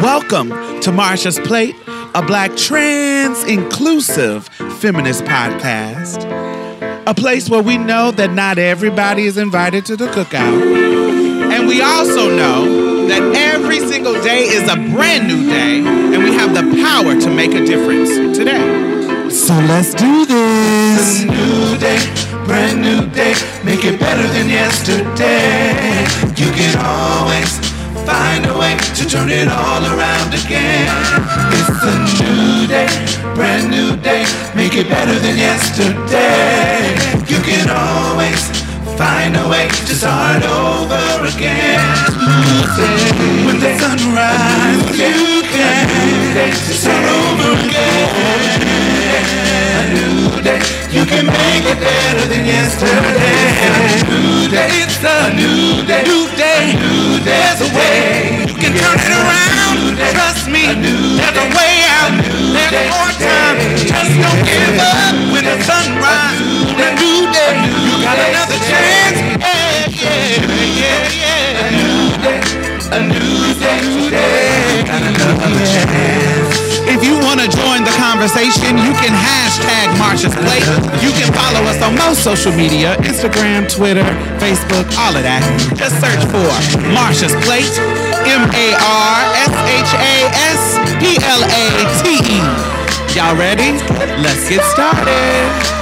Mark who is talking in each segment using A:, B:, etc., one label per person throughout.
A: Welcome to Marsha's Plate, a black trans inclusive feminist podcast. A place where we know that not everybody is invited to the cookout. And we also know that every single day is a brand new day, and we have the power to make a difference today. So let's do this.
B: new day, brand new day. Make it better than yesterday. You can always find a way to turn it all around again. It's a new day, brand new day. Make it better than yesterday. You can always find a way to start over again. When the sun rises, you can start over again. A new day, you can make it better than yesterday. A new day, it's a new day, new day, a new day. There's a way you can turn it around. Trust me, there's a way out. There's more time. Just don't give up when the sun rises. A new day, you got another chance. Yeah, yeah, yeah, yeah. A new day, a new day. Got another chance.
A: If you want to join the conversation, you can hashtag Marsha's Plate. You can follow us on most social media Instagram, Twitter, Facebook, all of that. Just search for Marsha's Plate, M A R S H A S P L A T E. Y'all ready? Let's get started.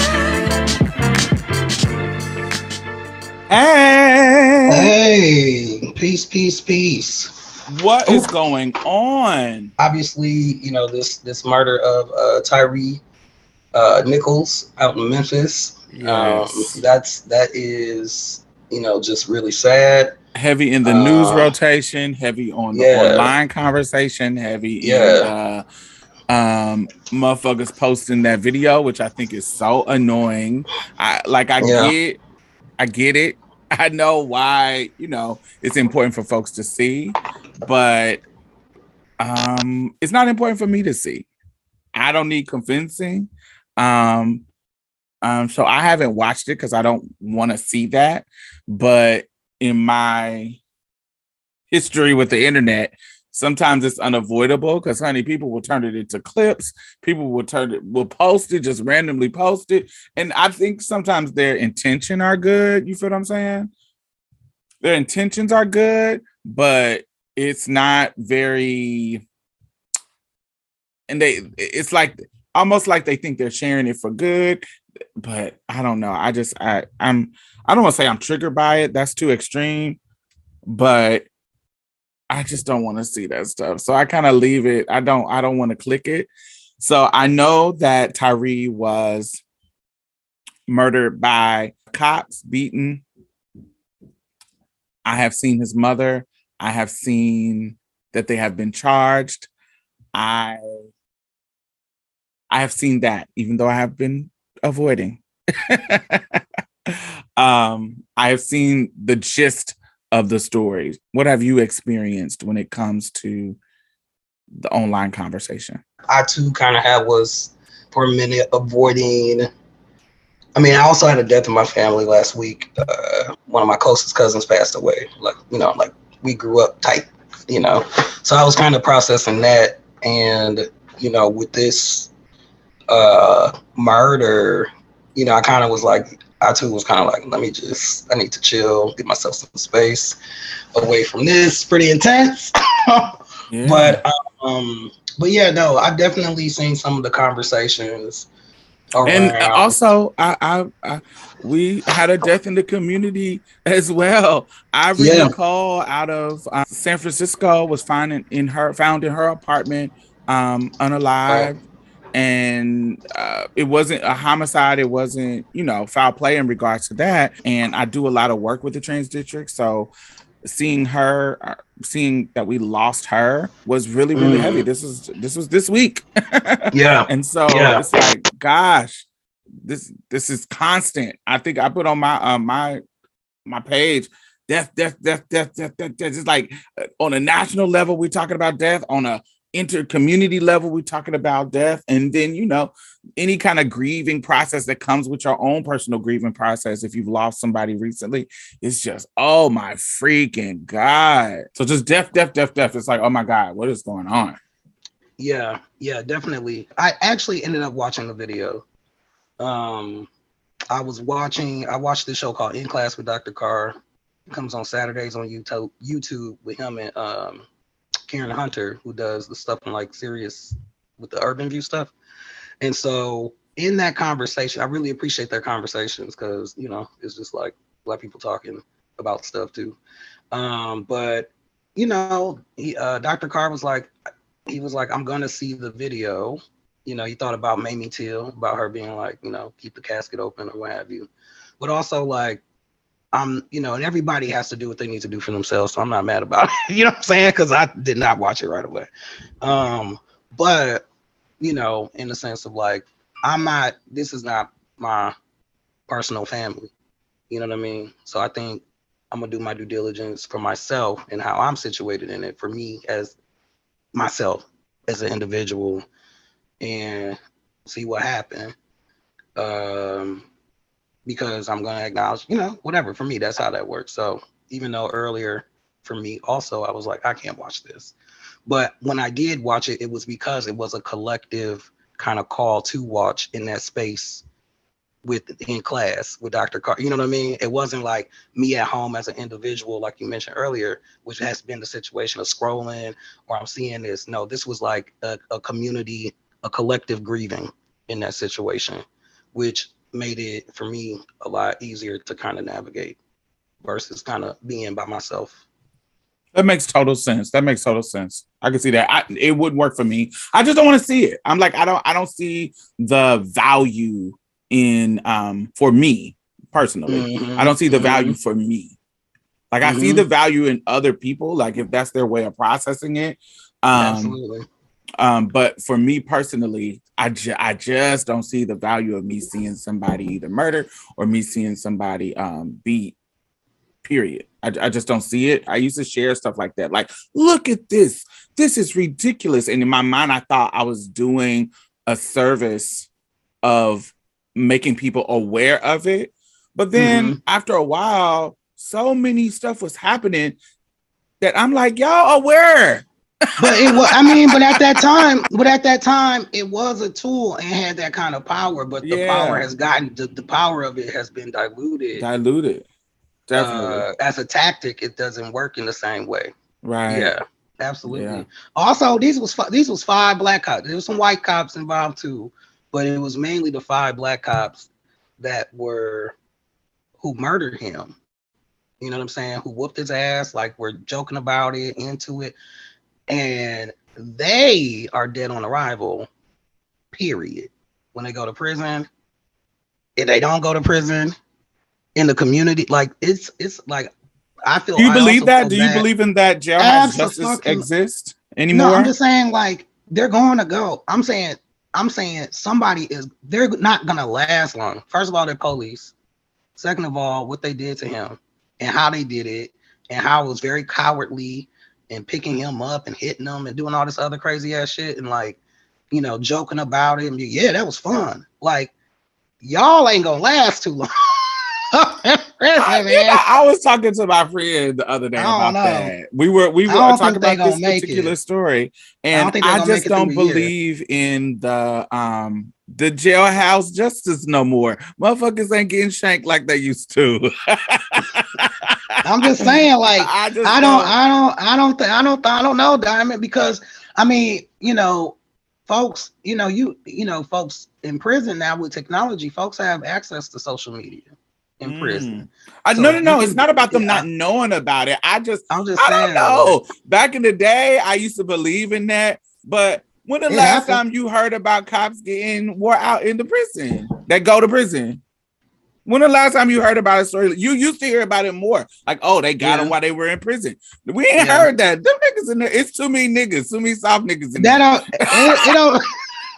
A: Hey,
C: Hey, peace, peace, peace.
A: What is going on?
C: Obviously, you know this this murder of uh, Tyre uh, Nichols out in Memphis. Um, that's that is you know just really sad.
A: heavy in the news
C: Uh,
A: rotation, heavy on the
C: yeah.
A: online conversation, heavy
C: Yeah.
A: in uh, um motherfuckers posting that video, which I think is so annoying. I like I
C: Yeah.
A: get I get it. I know why, you know, it's important for folks to see, but um it's not important for me to see. I don't need convincing. Um um so I haven't watched it because I don't want to see that, but in my history with the internet, sometimes it's unavoidable because honey, people will turn it into clips. People will turn it, will post it, just randomly post it. And I think sometimes their intention are good. You feel what I'm saying? Their intentions are good, but it's not very and they it's like almost like they think they're sharing it for good but i don't know. I just i i'm i don't want to say i'm triggered by it that's too extreme but i just don't want to see that stuff. So i kind of leave it i don't i don't want to click it. So i know that tyre was murdered by cops beaten. I have seen his mother i have seen that they have been charged i i have seen that even though i have been avoiding um i have seen the gist of the stories what have you experienced when it comes to the online conversation
C: I too kind of had was for a minute avoiding. I mean, I also had a death in my family last week. Uh, one of my closest cousins passed away. Like you know, like we grew up tight. You know, so I was kind of processing that, and you know, with this uh murder, you know, I kind of was like, I too was kind of like, let me just, I need to chill, get myself some space away from this. Pretty intense.
A: yeah.
C: But um, but yeah, no, I've definitely seen some of the conversations.
A: And
C: around-
A: also I, I i we had a death in the community as well. I
C: Yeah.
A: recall out of uh, san francisco was found in, in her found in her apartment um unalive. And uh, it wasn't a homicide. It wasn't you know foul play in regards to that. And i do a lot of work with the trans district. So seeing her uh, seeing that we lost her was really really
C: Mm.
A: heavy this is this was this week
C: yeah,
A: and so
C: Yeah.
A: it's like, gosh, this this is constant. I think I put on my uh, my my page, death, death, death, death, death, death, death. It's like uh, on a national level, we're talking about death. On a inter community level, we're talking about death, and then you know any kind of grieving process that comes with your own personal grieving process. If you've lost somebody recently, it's just oh my freaking god. So just death, death, death, death. It's like oh my god, what is going on?
C: Yeah, yeah, definitely. I actually ended up watching the video. Um, I was watching. I watched this show called In Class with Dr. Carr. It comes on Saturdays on YouTube. YouTube with him and um, Karen Hunter, who does the stuff on like Sirius with the Urban View stuff. And so in that conversation, I really appreciate their conversations because you know it's just like black people talking about stuff too. Um, but you know, he, uh, Dr. Carr was like, he was like, I'm gonna see the video. You know, he thought about Mamie Till, about her being like, you know, keep the casket open or what have you. But also like, I'm, you know, and everybody has to do what they need to do for themselves. So I'm not mad about it. you know what I'm saying? Because I did not watch it right away. Um, but you know, in the sense of like, I'm not, this is not my personal family. You know what I mean? So I think I'm gonna do my due diligence for myself and how I'm situated in it for me as myself as an individual and see what happened. Um, because I'm gonna acknowledge, you know, whatever. For me, that's how that works. So even though earlier for me also I was like, I can't watch this. But when I did watch it, it was because it was a collective kind of call to watch in that space with in class with Dr. Carr. You know what I mean? It wasn't like me at home as an individual, like you mentioned earlier, which has been the situation of scrolling or I'm seeing this. No, this was like a, a community, a collective grieving in that situation, which made it for me a lot easier to kind of navigate versus kind of being by myself.
A: That makes total sense. That makes total sense. I can see that. I, it wouldn't work for me. I just don't want to see it. I'm like, I don't, I don't see the value in, um, for me personally.
C: Mhm,
A: I don't see the
C: mhm.
A: value for me. Like I see
C: Mhm.
A: the value in other people. Like if that's their way of processing it. Um,
C: Absolutely.
A: um, but for me personally, I ju- I just don't see the value of me seeing somebody either murder or me seeing somebody um beat. Period. I, I just don't see it. I used to share stuff like that. Like, look at this. This is ridiculous. And in my mind, I thought I was doing a service of making people aware of it. But then after a while, so many stuff was happening that I'm like, y'all aware.
C: But it was i mean but at that time but at that time it was a tool and had that kind of power but the
A: Yeah.
C: power has gotten the, the power of it has been diluted
A: Diluted. Definitely.
C: uh, as a tactic it doesn't work in the same way
A: right.
C: yeah absolutely
A: Yeah.
C: also these was these was five black cops there was some white cops involved too but it was mainly the five black cops that were who murdered him you know what i'm saying who whooped his ass like we're joking about it into it and they are dead on arrival period when they go to prison if they don't go to prison in the community like it's it's like i feel
A: Do you
C: I
A: believe that? Do you
C: bad.
A: believe in that jailhouse justice
C: Abso-fucking-
A: exist anymore?
C: No, I'm just saying like they're going to go. I'm saying I'm saying somebody is they're not gonna last long. First of all, they're police. Second of all, what they did to him and how they did it and how it was very cowardly and picking him up and hitting him and doing all this other crazy ass shit and like you know joking about it and be, yeah that was fun. Like y'all ain't gonna last too long.
A: I, you know, I was talking to my friend the other day about
C: know.
A: that. We were we were talking about this particular
C: it.
A: story,
C: I
A: and
C: don't
A: I, just don't believe in the um the jailhouse justice no more. Motherfuckers ain't getting shanked like they used to.
C: I'm just saying, like
A: I just
C: I don't, I don't, I don't think, I don't, I don't know, Diamond, because I mean, you know, folks, you know, you, you know, folks in prison now with technology, folks have access to social media in mm. prison.
A: I,
C: So
A: no, no, no.
C: can-
A: It's not about them
C: yeah.
A: not knowing about it. I just
C: I'm just
A: I
C: saying,
A: don't know. Back in the day, I used to believe in that, but when the last
C: happened.
A: time you heard about cops getting wore out in the prison that go to prison? When the last time you heard about a story? You used to hear about it more, like, oh, they got
C: Yeah.
A: them while they were in prison. We ain't
C: Yeah.
A: heard that. Them niggas in there. It's too many niggas, too many soft niggas in
C: That
A: there.
C: don't, it, it don't,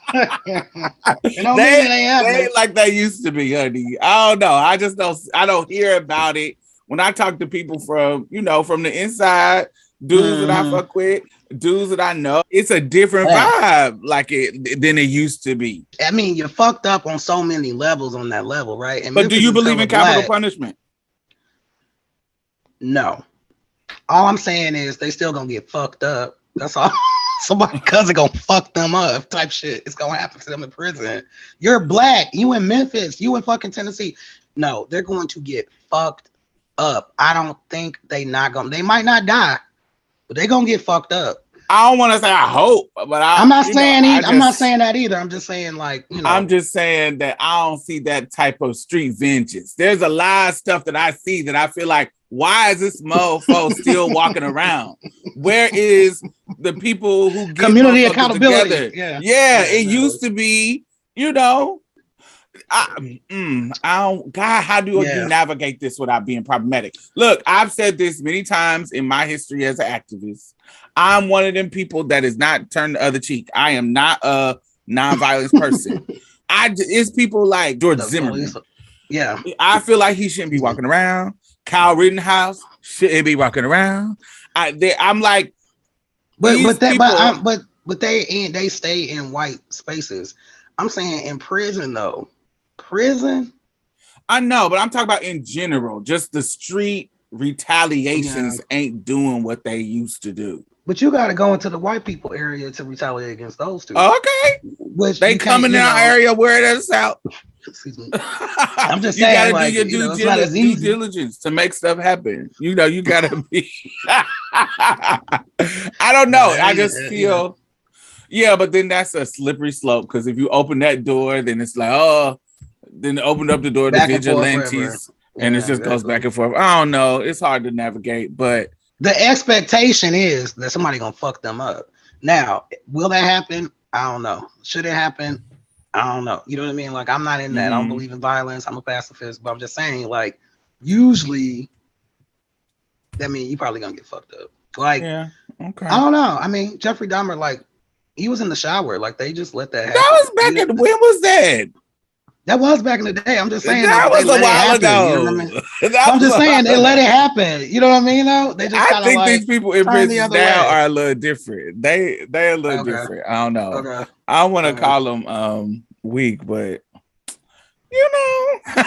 C: it don't
A: They-
C: mean it ain't
A: They ain't like they used to be, honey. I don't know. I just don't. I don't hear about it when I talk to people from, you know, from the inside, dudes that I
C: Mhm.
A: fuck with. Dudes that I know, it's a different
C: Yeah.
A: vibe like it than it used to be.
C: I mean, you're fucked up on so many levels on that level, right? And
A: But do you believe in capital
C: black.
A: punishment?
C: No. All I'm saying is they still gonna get fucked up. That's all. Somebody cousin gonna fuck them up type shit. It's gonna happen to them in prison. You're black. You in Memphis. You in fucking Tennessee. No, they're going to get fucked up. I don't think they not gonna. They might not die, but they gonna get fucked up.
A: I don't want to say I hope, but I,
C: I'm not
A: you know,
C: saying. I'm not saying that either. I'm just saying like you know.
A: I'm just saying that I don't see that type of street vengeance. There's a lot of stuff that I see that I feel like, why is this mofo still walking around? Where is the people who get
C: community accountability.
A: together?
C: Yeah,
A: Yeah, it used to be, you know. I, mm, I don't, God, how do
C: Yeah.
A: you navigate this without being problematic? Look, I've said this many times in my history as an activist. I'm one of them people that is not turn the other cheek. I am not a non-violence person. I it's people like George Zimmerman.
C: Yeah.
A: I feel like he shouldn't be walking around. Kyle Rittenhouse shouldn't be walking around. I, they, I'm like,
C: But but that but um, but but they in they stay in white spaces. I'm saying in prison though. Prison?
A: I know, but I'm talking about in general. Just the street retaliations ain't doing what they used to do.
C: But you gotta go into the white people area to retaliate against those two.
A: Okay,
C: Which
A: they coming in our
C: know-
A: area where that's out.
C: Excuse me.
A: I'm
C: just
A: you
C: saying,
A: gotta
C: like,
A: do your
C: you
A: due,
C: know, it's not
A: dili-
C: as
A: due diligence to make stuff happen. You know, you gotta be. I don't know.
C: Yeah,
A: I just
C: yeah,
A: feel, yeah, but then that's a slippery slope because if you open that door, then it's like, oh, then open up the door to
C: Back and
A: vigilantes, and it
C: Yeah,
A: just goes back and forth. I don't know. It's hard to navigate, but
C: The expectation is that somebody gonna fuck them up. Now, will that happen? I don't know. Should it happen? I don't know. You know what I mean? Like I'm not in that. I don't
A: Mhm.
C: believe in violence. I'm a pacifist, but I'm just saying, like, usually that means you probably gonna get fucked up. Like,
A: yeah, okay.
C: I don't know. I mean, Jeffrey Dahmer, like, he was in the shower. Like, they just let that happen.
A: That was back
C: You-
A: in when was that?
C: That was back in the day. I'm just saying
A: that was a while
C: happen,
A: ago.
C: you know I mean? I'm just saying they let it happen. You know what I mean? Though they just
A: I think
C: like
A: these people in prison now
C: way.
A: are a little different. They they're a little
C: Okay.
A: different. I don't know.
C: okay.
A: I don't want to
C: Okay.
A: call them um weak, but you know,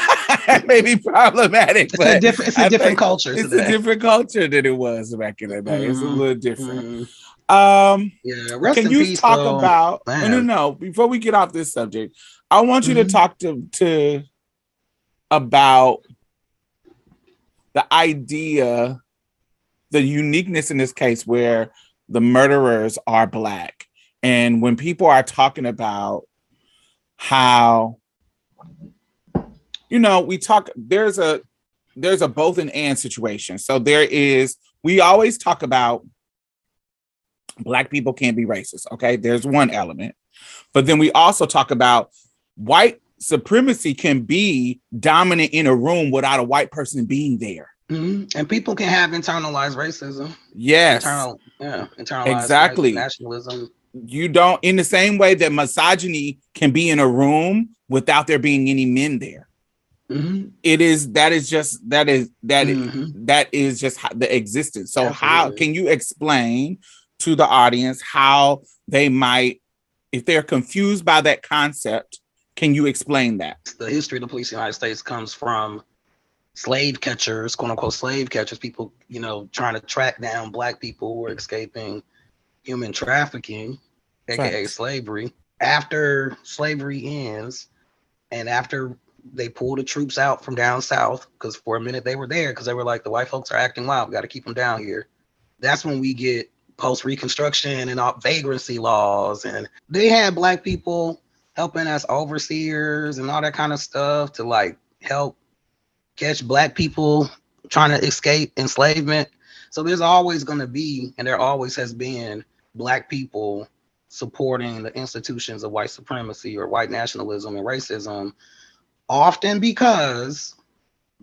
A: it may be problematic.
C: It's
A: but
C: a different. It's a
A: I
C: different culture
A: It's
C: today.
A: a different culture than it was back in the day. It's a
C: Mhm.
A: little different.
C: Mhm.
A: Um,
C: Yeah.
A: Can you
C: peace,
A: talk
C: though.
A: about? No, no, no. Before we get off this subject, I want you to
C: Mhm.
A: talk to to about the idea, the uniqueness in this case where the murderers are black, and when people are talking about how, you know, we talk. There's a there's a both and and situation. So there is. We always talk about black people can't be racist. Okay, there's one element, but then we also talk about white supremacy can be dominant in a room without a white person being there.
C: Mhm. And people can have internalized racism.
A: Yes,
C: Internal. Yeah. Internalized
A: Exactly.
C: nationalism.
A: you don't. In the same way that misogyny can be in a room without there being any men there.
C: Mhm.
A: It is that is just that is that is
C: Mhm.
A: that is just the existence. So how can you explain to the audience how they might, if they're confused by that concept, can you explain that?
C: The history of the police in the United States comes from slave catchers, quote unquote slave catchers, people, you know, trying to track down black people who are mm-hmm. escaping human trafficking, aka
A: Facts.
C: slavery. After slavery ends, and after they pull the troops out from down south, because for a minute they were there, because they were like, the white folks are acting wild, we got to keep them down here. That's when we get post Reconstruction and all vagrancy laws, and they had black people helping as overseers and all that kind of stuff to like help catch black people trying to escape enslavement. So there's always going to be, and there always has been, black people supporting the institutions of white supremacy or white nationalism and racism, often because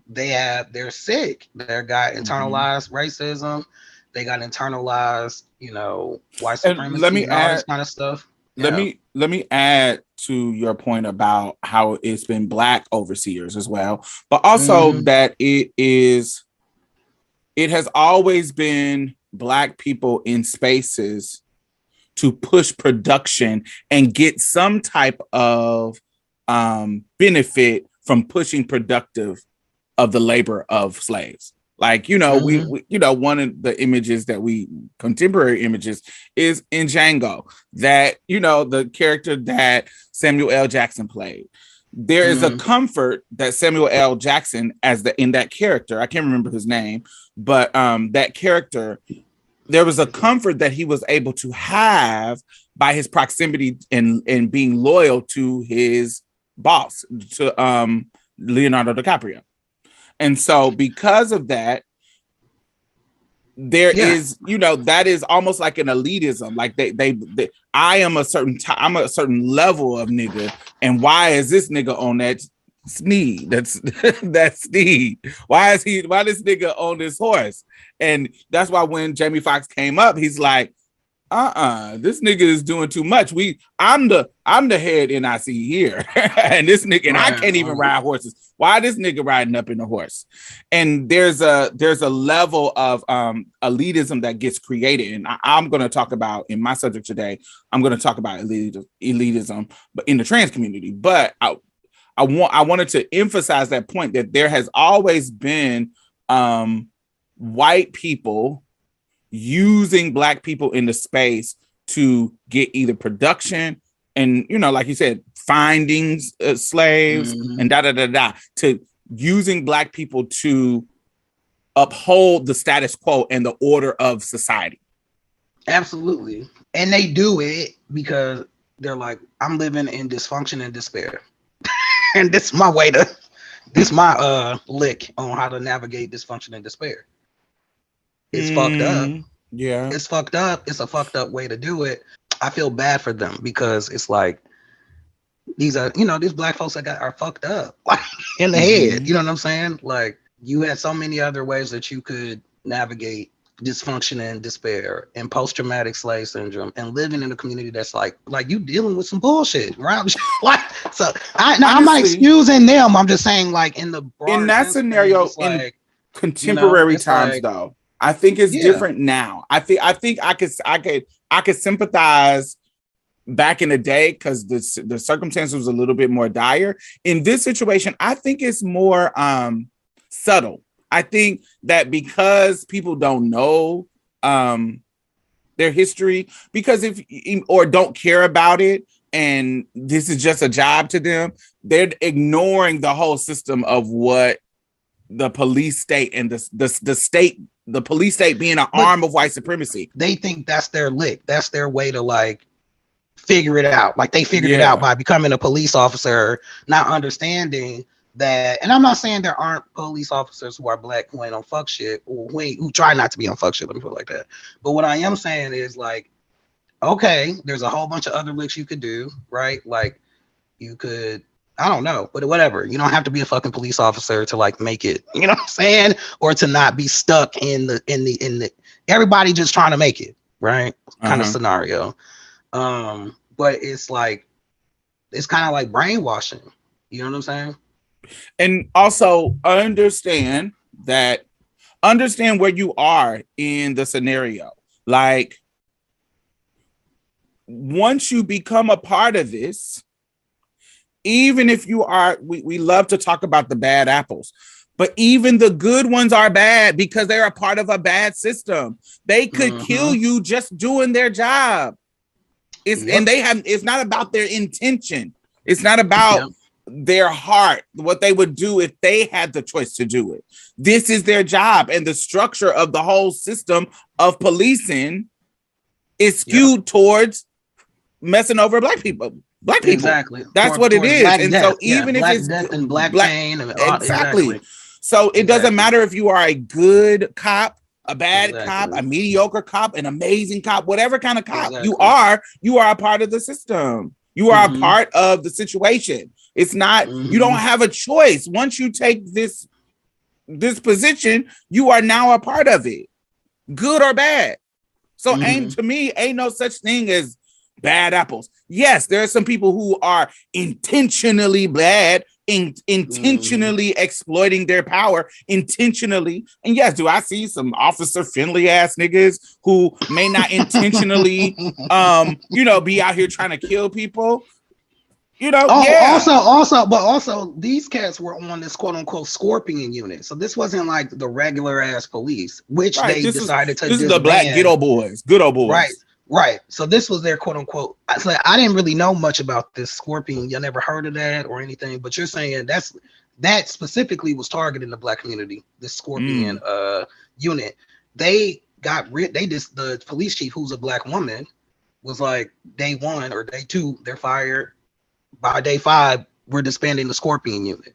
C: they have they're sick. They got
A: Mm-hmm.
C: internalized racism. They got internalized, you know, white
A: And
C: supremacy
A: let me
C: and all this
A: add-
C: kind of stuff.
A: Let
C: Yeah.
A: me let me add to your point about how it's been black overseers as well, but also
C: Mhm.
A: that it is it has always been black people in spaces to push production and get some type of um, benefit from pushing productive of the labor of slaves. Like you know, we,
C: Mhm.
A: we you know one of the images that we contemporary images is in Django that you know the character that Samuel L. Jackson played. There is a
C: Mhm.
A: comfort that Samuel L. Jackson as the in that character. I can't remember his name, but um that character there was a comfort that he was able to have by his proximity and and being loyal to his boss to um Leonardo DiCaprio. And so because of that there is,
C: Yeah.
A: you know, that is almost like an elitism. Like they, they, they I am a certain time, I'm a certain level of nigga, and why is this nigga on that sneed? That's that sneed. Why is he? Why this nigga on this horse? And that's why when Jamie Foxx came up, he's like, uh-uh, this nigga is doing too much. We, I'm the, I'm the head NIC here, and this nigga, and I can't even ride horses. Why this nigga riding up in a horse? And there's a there's a level of um elitism that gets created, and I, am going to talk about in my subject today. I'm going to talk about elitism, elitism, but in the trans community. But I, I want I wanted to emphasize that point that there has always been um white people using black people in the space to get either production and you know like you said findings uh, slaves
C: Mhm.
A: and da da da da to using black people to uphold the status quo and the order of society
C: Absolutely. And they do it because they're like, I'm living in dysfunction and despair. and this is my way to this my uh lick on how to navigate dysfunction and despair. It's fucked up.
A: Mm, yeah
C: It's fucked up. It's a fucked up way to do it. I feel bad for them because it's like these are, you know, these black folks that got are fucked up like in the head.
A: Mhm.
C: You know what I'm saying? Like you had so many other ways that you could navigate dysfunction and despair and post-traumatic slave syndrome and living in a community that's like like you dealing with some bullshit right like so I no, I'm not excusing them I'm just saying like in the in
A: that scenario,
C: it's
A: in-
C: like
A: contemporary
C: it's
A: times
C: like-
A: though i think it's
C: Yeah.
A: different now. I think i think i could i could i could sympathize back in the day because the, the circumstances was a little bit more dire. In this situation i think it's more um subtle. I think that because people don't know um their history because if or don't care about it and this is just a job to them they're ignoring the whole system of what the police state and the the, the state the police state being an
C: But-
A: arm of white supremacy
C: they think that's their lick. That's their way to like figure it out. Like they figured it out by becoming a police officer, not understanding that. And I'm not saying there aren't police officers who are black who ain't on fuck shit or who ain't, who try not to be on fuck shit. Let me put it like that. But what I am saying is like, okay, there's a whole bunch of other licks you could do, right? Like you could. I don't know, but whatever. You don't have to be a fucking police officer to like make it. You know what I'm saying? Or to not be stuck in the in the in the everybody just trying to make it, right? kind of
A: Uh-huh.
C: scenario. Um, but it's like it's kind of like brainwashing. You know what I'm saying?
A: and also understand that understand where you are in the scenario like once you become a part of this even if you are we, we love to talk about the bad apples but even the good ones are bad because they're a part of a bad system they could
C: Mhm.
A: kill you just doing their job it's
C: Yep.
A: and they have it's not about their intention it's not about
C: Yep.
A: their heart, what they would do if they had the choice to do it. This is their job, and the structure of the whole system of policing is skewed towards messing over black people. Black people.
C: Exactly.
A: That's what it.
C: Black
A: And
C: death.
A: so
C: Yeah,
A: even if
C: black
A: it's
C: death and black,
A: black-
C: pain and all-
A: Exactly. So it
C: Exactly.
A: doesn't matter if you are a good cop, a bad cop, a mediocre cop, an amazing cop, whatever kind of cop you are, you are a part of the system. You are
C: Mhm.
A: a part of the situation. It's not you
C: Mhm.
A: don't have a choice. Once you take this this position, you are now a part of it. Good or bad. So
C: Mhm.
A: ain't to me ain't no such thing as bad apples. Yes, there are some people who are intentionally bad in, intentionally exploiting their power intentionally. And yes, do I see some officer friendly ass niggas who may not intentionally, um, you know, be out here trying to kill people? You know,
C: Oh,
A: yeah.
C: also, also, but also, these cats were on this quote unquote scorpion unit. So this wasn't like the regular ass police, which
A: Right,
C: they
A: this is-
C: decided to do.
A: this is the black
C: disband.
A: ghetto boys, good old boys.
C: Right, right. So this was their quote unquote. I so I didn't really know much about this scorpion. Y'all never heard of that or anything, but you're saying that's that specifically was targeting the black community. This scorpion uh unit. They got rid. They just the police chief, who's a black woman, was like day one or day two, they're fired. By day five, we're disbanding the scorpion unit.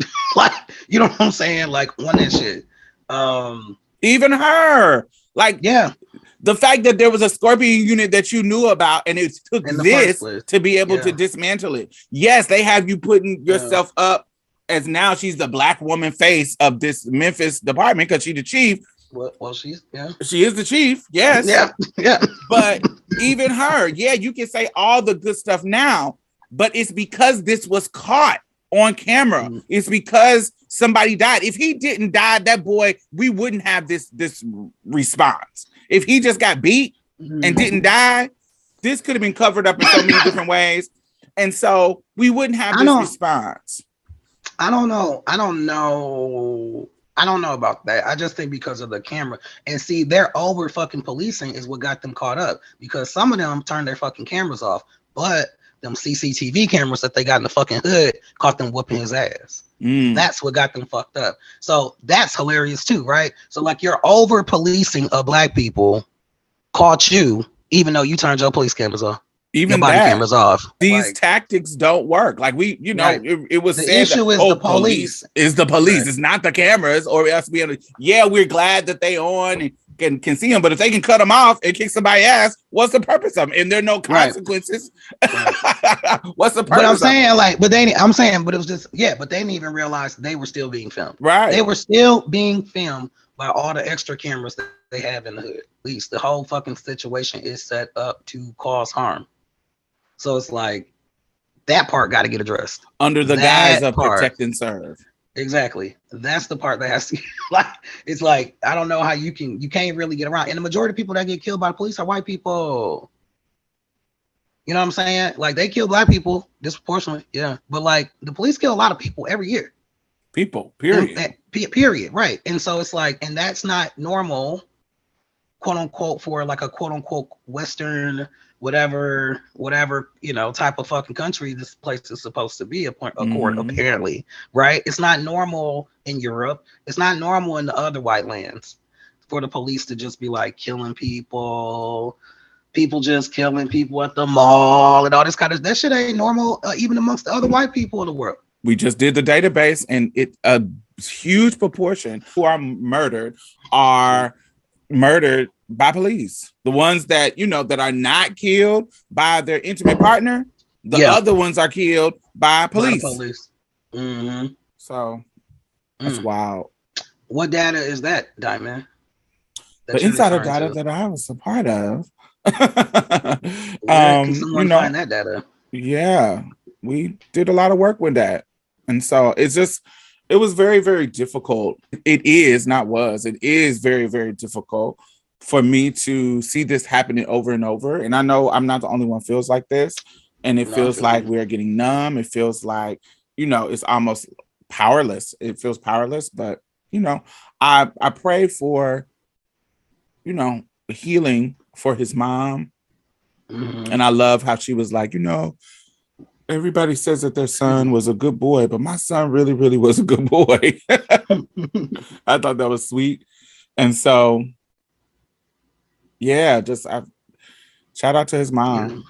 C: like, you know what I'm saying? Like on that shit. Um,
A: Even her. Like
C: yeah.
A: The fact that there was a scorpion unit that you knew about and it took this to be able to dismantle it. Yes, they have you putting
C: Yeah.
A: yourself up as now she's the black woman face of this Memphis department because she's the chief.
C: Well, well, she's yeah.
A: She is the chief, yes.
C: Yeah, yeah.
A: But even her, yeah, you can say all the good stuff now, but it's because this was caught on camera.
C: Mhm.
A: It's because somebody died. If he didn't die, that boy, we wouldn't have this this response. If he just got beat
C: Mm-hmm.
A: and didn't die, this could have been covered up in so many different ways. And so we wouldn't have
C: I
A: this
C: don't-
A: response.
C: I don't know. I don't know. I don't know about that. I just think because of the camera. And see, their over fucking policing is what got them caught up because some of them turned their fucking cameras off, but them CCTV cameras that they got in the fucking hood caught them whooping his ass.
A: Mm.
C: That's what got them fucked up. So that's hilarious too, right? So like you're over policing of black people caught you, even though you turned your police cameras off, your
A: Even
C: body
A: that,
C: cameras off.
A: these
C: Like,
A: tactics don't work. Like we, you know,
C: Right.
A: it, it was
C: The issue
A: that,
C: is
A: oh,
C: the police.
A: is the police.
C: Right.
A: It's not the cameras or us being. Yeah, we're glad that they on and can can see them, but if they can cut them off and kick somebody ass, what's the purpose of them? And there are no
C: Right.
A: consequences. what's the purpose?
C: but I'm saying like, but they, I'm saying, but it was just yeah, but they didn't even realize they were still being filmed.
A: right?
C: They were still being filmed by all the extra cameras that they have in the hood. At least the whole fucking situation is set up to cause harm. So it's like that part got to get addressed.
A: under the
C: that
A: guise of
C: part.
A: protect and serve.
C: Exactly. That's the part that has to like it's like I don't know how you can you can't really get around. And the majority of people that get killed by the police are white people. You know what I'm saying? Like they kill black people disproportionately, yeah. But like the police kill a lot of people every year.
A: People, period.
C: and- pe- period. Right. And so it's like, and that's not normal, quote unquote, for like a quote unquote Western, whatever, whatever, you know, type of fucking country this place is supposed to be, a point, accord,
A: Mhm.
C: apparently. Right. It's not normal in Europe. It's not normal in the other white lands for the police to just be like killing people. People just killing people at the mall and all this kind of that shit ain't normal, uh, even amongst the other white people in the world.
A: we just did the database and it a huge proportion who are murdered are murdered by police the ones that you know that are not killed by their intimate partner the
C: Yeah.
A: other ones are killed by
C: By
A: police
C: police. Mhm.
A: so that's
C: Mm.
A: wild
C: What data is that, Diamond? That
A: the insider data
C: to?
A: that i was a part of
C: Where
A: um you know
C: find that data?
A: yeah we did a lot of work with that and so it's just it was very very difficult. It is not was it is very very difficult for me to see this happening over and over. And i know i'm not the only one feels like this. And it
C: No,
A: feels
C: feel
A: like we're getting numb. It feels like you know it's almost powerless. It feels powerless. But you know i i pray for you know healing for his mom.
C: Mhm.
A: and I love how she was like, you know, everybody says that their son was a good boy, but my son really, really was a good boy. I thought that was sweet. And so, yeah, just I shout out to his mom.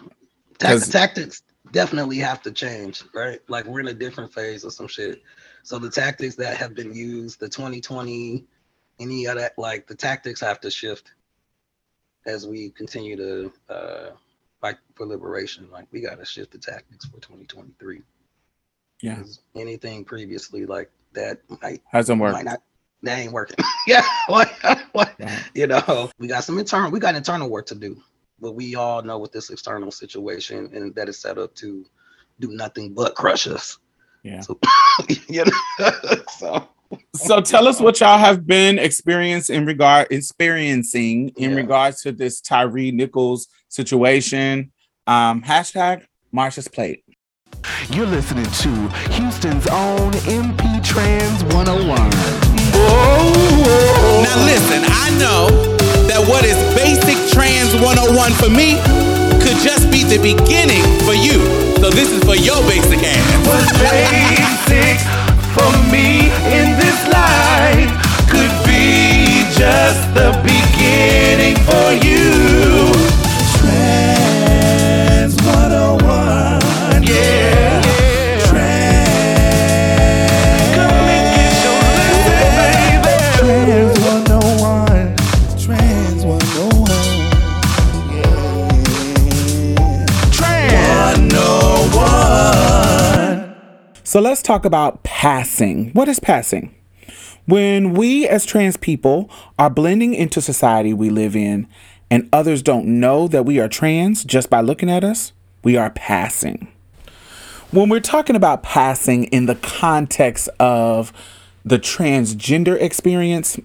A: 'cause-
C: tactics definitely have to change, right? Like we're in a different phase of some shit. So the tactics that have been used, the 2020, any of that, like the tactics have to shift as we continue to uh, fight for liberation. Like we got to shift the tactics for 2023.
A: Yeah.
C: Anything previously like that might
A: hasn't worked.
C: might not that ain't working. yeah, what, what,
A: Right.
C: you know, we got some internal, we got internal work to do, but we all know with this external situation and that is set up to do nothing but crush us.
A: Yeah.
C: So, you know, so
A: So tell us what y'all have been experiencing in regard experiencing in
C: Yeah.
A: regards to this Tyre Nichols situation. Um, hashtag Marsha's plate.
B: You're listening to Houston's own MP Trans 101.
D: Now listen, I know that what is basic trans 101 for me could just be the beginning for you. So this is for your basic ass.
B: What's basic for me in this life could be just the beginning for you.
A: So let's talk about passing. What is passing? When we as trans people are blending into society we live in and others don't know that we are trans just by looking at us, we are passing. When we're talking about passing in the context of the transgender experience,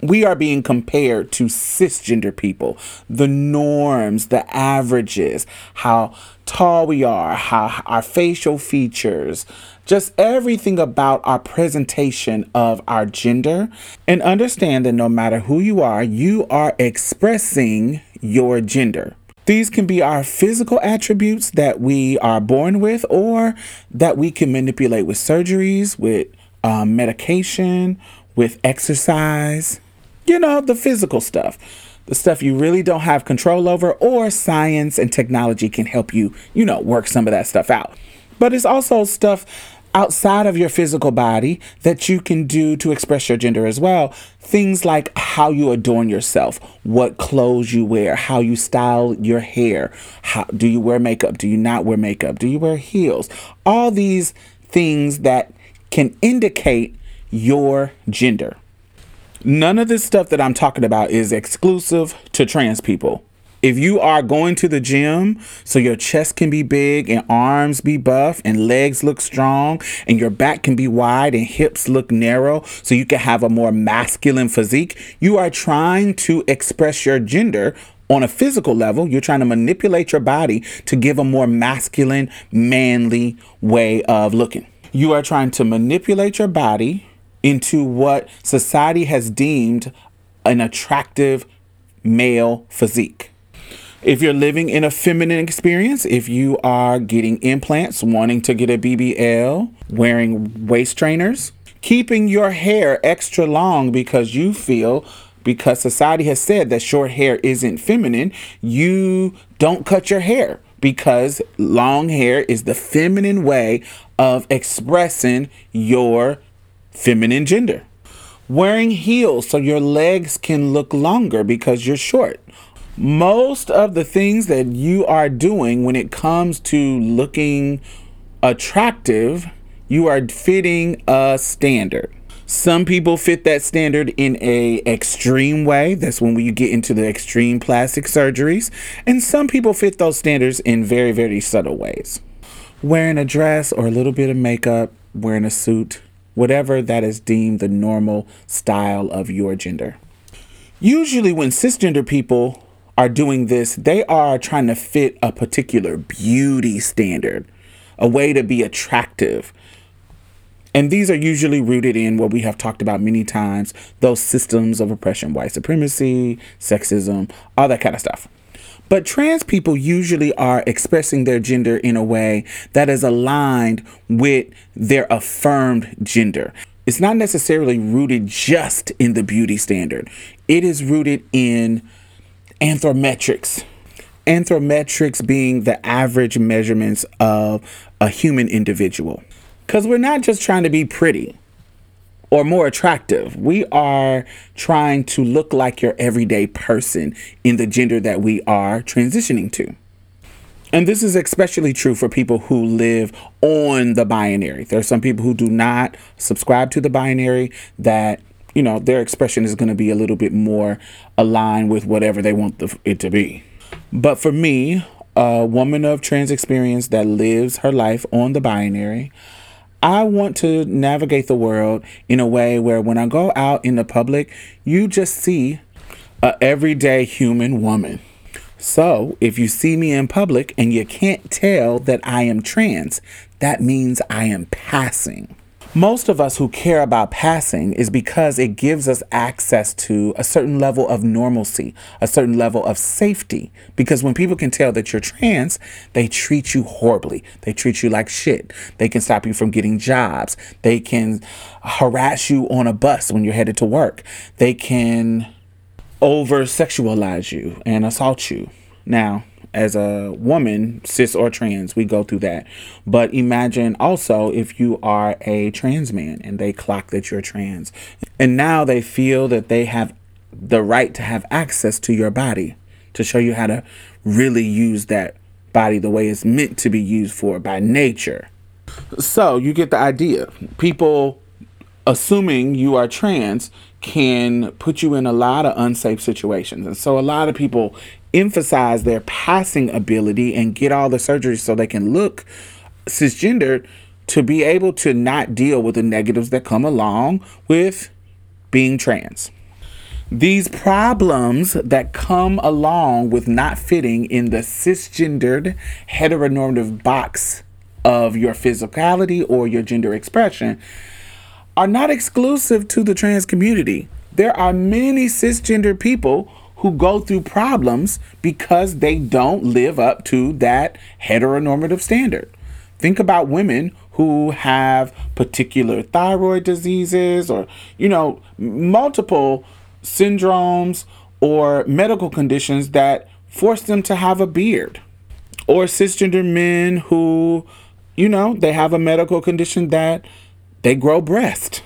A: we are being compared to cisgender people, the norms, the averages, how tall we are, how our facial features, just everything about our presentation of our gender. And understand that no matter who you are, you are expressing your gender. These can be our physical attributes that we are born with, or that we can manipulate with surgeries, with um, medication, with exercise. You know, the physical stuff, the stuff you really don't have control over, or science and technology can help you, you know, work some of that stuff out. But it's also stuff outside of your physical body that you can do to express your gender as well. Things like how you adorn yourself, what clothes you wear, how you style your hair, how do you wear makeup, do you not wear makeup, do you wear heels? All these things that can indicate your gender. None of this stuff that I'm talking about is exclusive to trans people. If you are going to the gym so your chest can be big and arms be buff and legs look strong and your back can be wide and hips look narrow so you can have a more masculine physique, you are trying to express your gender on a physical level. You're trying to manipulate your body to give a more masculine, manly way of looking. You are trying to manipulate your body into what society has deemed an attractive male physique. If you're living in a feminine experience, if you are getting implants, wanting to get a BBL, wearing waist trainers, keeping your hair extra long because you feel because society has said that short hair isn't feminine, you don't cut your hair because long hair is the feminine way of expressing your feminine gender. Wearing heels so your legs can look longer because you're short. Most of the things that you are doing when it comes to looking attractive, you are fitting a standard. Some people fit that standard in a extreme way. That's when we get into the extreme plastic surgeries. And some people fit those standards in very, very subtle ways. Wearing a dress or a little bit of makeup, wearing a suit, whatever that is deemed the normal style of your gender. Usually, when cisgender people are doing this, they are trying to fit a particular beauty standard, a way to be attractive. And these are usually rooted in what we have talked about many times those systems of oppression, white supremacy, sexism, all that kind of stuff. But trans people usually are expressing their gender in a way that is aligned with their affirmed gender. It's not necessarily rooted just in the beauty standard, it is rooted in anthrometrics. Anthrometrics being the average measurements of a human individual. Because we're not just trying to be pretty or more attractive. We are trying to look like your everyday person in the gender that we are transitioning to. And this is especially true for people who live on the binary. There are some people who do not subscribe to the binary that, you know, their expression is going to be a little bit more aligned with whatever they want the, it to be. But for me, a woman of trans experience that lives her life on the binary, I want to navigate the world in a way where when I go out in the public, you just see a everyday human woman. So, if you see me in public and you can't tell that I am trans, that means I am passing. Most of us who care about passing is because it gives us access to a certain level of normalcy, a certain level of safety. Because when people can tell that you're trans, they treat you horribly. They treat you like shit. They can stop you from getting jobs. They can harass you on a bus when you're headed to work. They can over sexualize you and assault you. Now, as a woman, cis or trans, we go through that. But imagine also if you are a trans man and they clock that you're trans. And now they feel that they have the right to have access to your body to show you how to really use that body the way it's meant to be used for by nature. So you get the idea. People assuming you are trans can put you in a lot of unsafe situations. And so a lot of people emphasize their passing ability and get all the surgeries so they can look cisgendered to be able to not deal with the negatives that come along with being trans. These problems that come along with not fitting in the cisgendered heteronormative box of your physicality or your gender expression are not exclusive to the trans community. There are many cisgender people who go through problems because they don't live up to that heteronormative standard. Think about women who have particular thyroid diseases or, you know, multiple syndromes or medical conditions that force them to have a beard. Or cisgender men who, you know, they have a medical condition that they grow breast.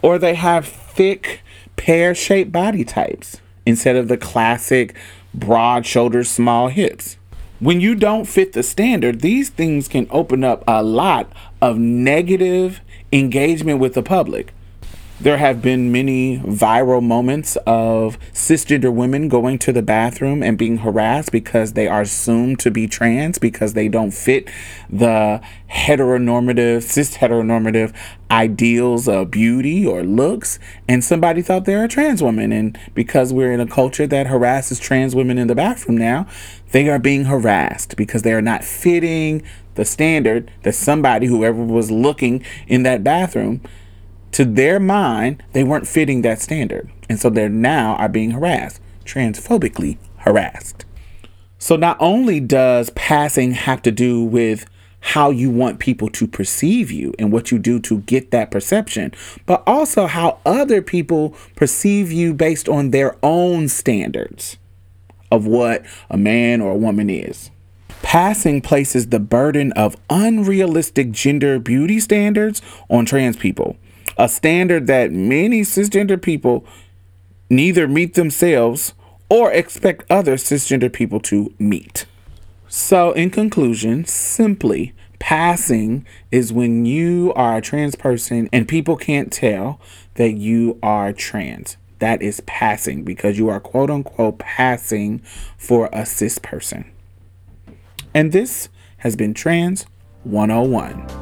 A: Or they have thick, pear shaped body types instead of the classic broad shoulders, small hips. When you don't fit the standard, these things can open up a lot of negative engagement with the public. There have been many viral moments of cisgender women going to the bathroom and being harassed because they are assumed to be trans because they don't fit the heteronormative, cis heteronormative ideals of beauty or looks. And somebody thought they're a trans woman. And because we're in a culture that harasses trans women in the bathroom now, they are being harassed because they are not fitting the standard that somebody, whoever was looking in that bathroom, to their mind, they weren't fitting that standard. And so they're now are being harassed, transphobically harassed. So not only does passing have to do with how you want people to perceive you and what you do to get that perception, but also how other people perceive you based on their own standards of what a man or a woman is. Passing places the burden of unrealistic gender beauty standards on trans people a standard that many cisgender people neither meet themselves or expect other cisgender people to meet. So, in conclusion, simply passing is when you are a trans person and people can't tell that you are trans. That is passing because you are quote unquote passing for a cis person. And this has been Trans 101.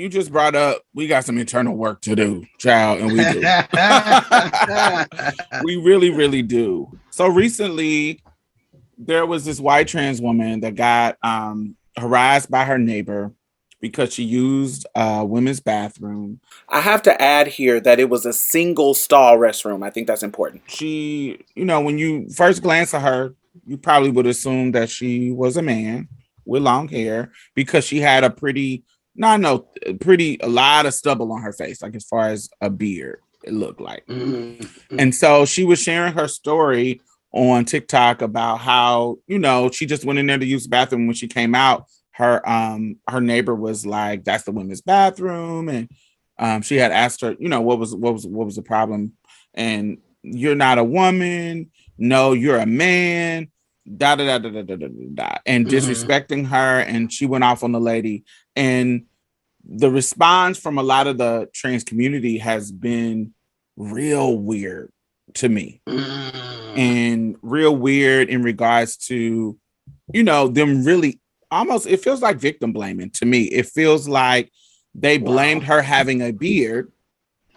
A: You just brought up we got some internal work to do, child, and we do. we really, really do. So recently, there was this white trans woman that got um, harassed by her neighbor because she used a women's bathroom.
D: I have to add here that it was a single stall restroom. I think that's important.
A: She, you know, when you first glance at her, you probably would assume that she was a man with long hair because she had a pretty, no, no, pretty, a lot of stubble on her face, like as far as a beard, it looked like.
E: Mm-hmm.
A: And so she was sharing her story on TikTok about how, you know, she just went in there to use the bathroom when she came out. Her um her neighbor was like, that's the women's bathroom. And um she had asked her, you know, what was what was what was the problem? And you're not a woman, no, you're a man, da da da da da da da, da, and
E: Mhm.
A: disrespecting her. And she went off on the lady. And the response from a lot of the trans community has been real weird to me.
E: Mm.
A: and real weird in regards to you know them really almost it feels like victim blaming to me. It feels like they
E: Wow.
A: blamed her having a beard.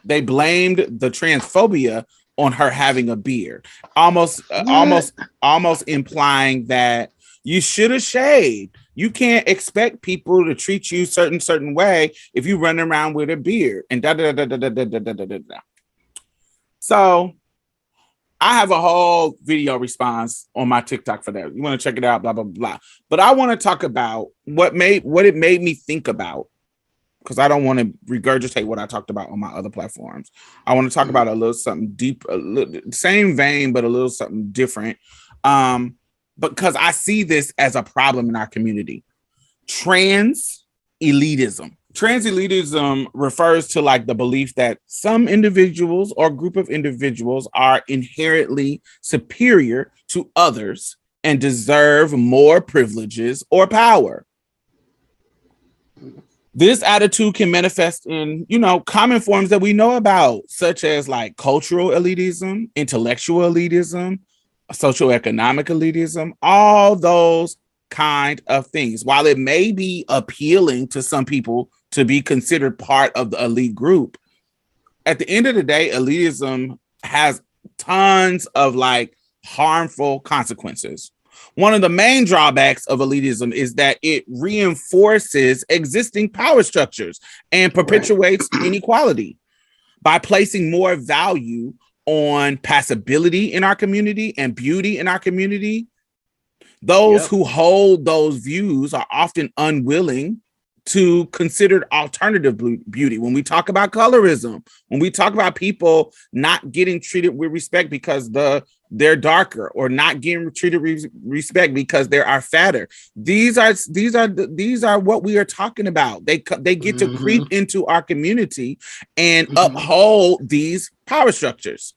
A: They blamed the transphobia on her having a beard. Almost uh, almost almost implying that you should have shaved you can't expect people to treat you certain certain way if you run around with a beard and da da da da da da da da da da so I have a whole video response on my TikTok for that. You want to check it out, blah blah blah. But I want to talk about what made what it made me think about because I don't want to regurgitate what I talked about on my other platforms. I want to talk about a little something deep, a little, same vein, but a little something different. Um, because I see this as a problem in our community. Trans elitism. Trans elitism refers to like the belief that some individuals or group of individuals are inherently superior to others and deserve more privileges or power. This attitude can manifest in, you know, common forms that we know about, such as like cultural elitism, intellectual elitism, socioeconomic elitism, all those kind of things. While it may be appealing to some people to be considered part of the elite group, at the end of the day, elitism has tons of like harmful consequences. One of the main drawbacks of elitism is that it reinforces existing power structures and perpetuates inequality by placing more value on passability in our community and beauty in our community. Those
E: Yep.
A: who hold those views are often unwilling to consider alternative beauty. When we talk about colorism, when we talk about people not getting treated with respect because the they're darker or not getting treated with respect because they are fatter. These are these are the- these are what we are talking about. They they get to
E: Mhm.
A: creep into our community and
E: Mhm.
A: uphold these power structures.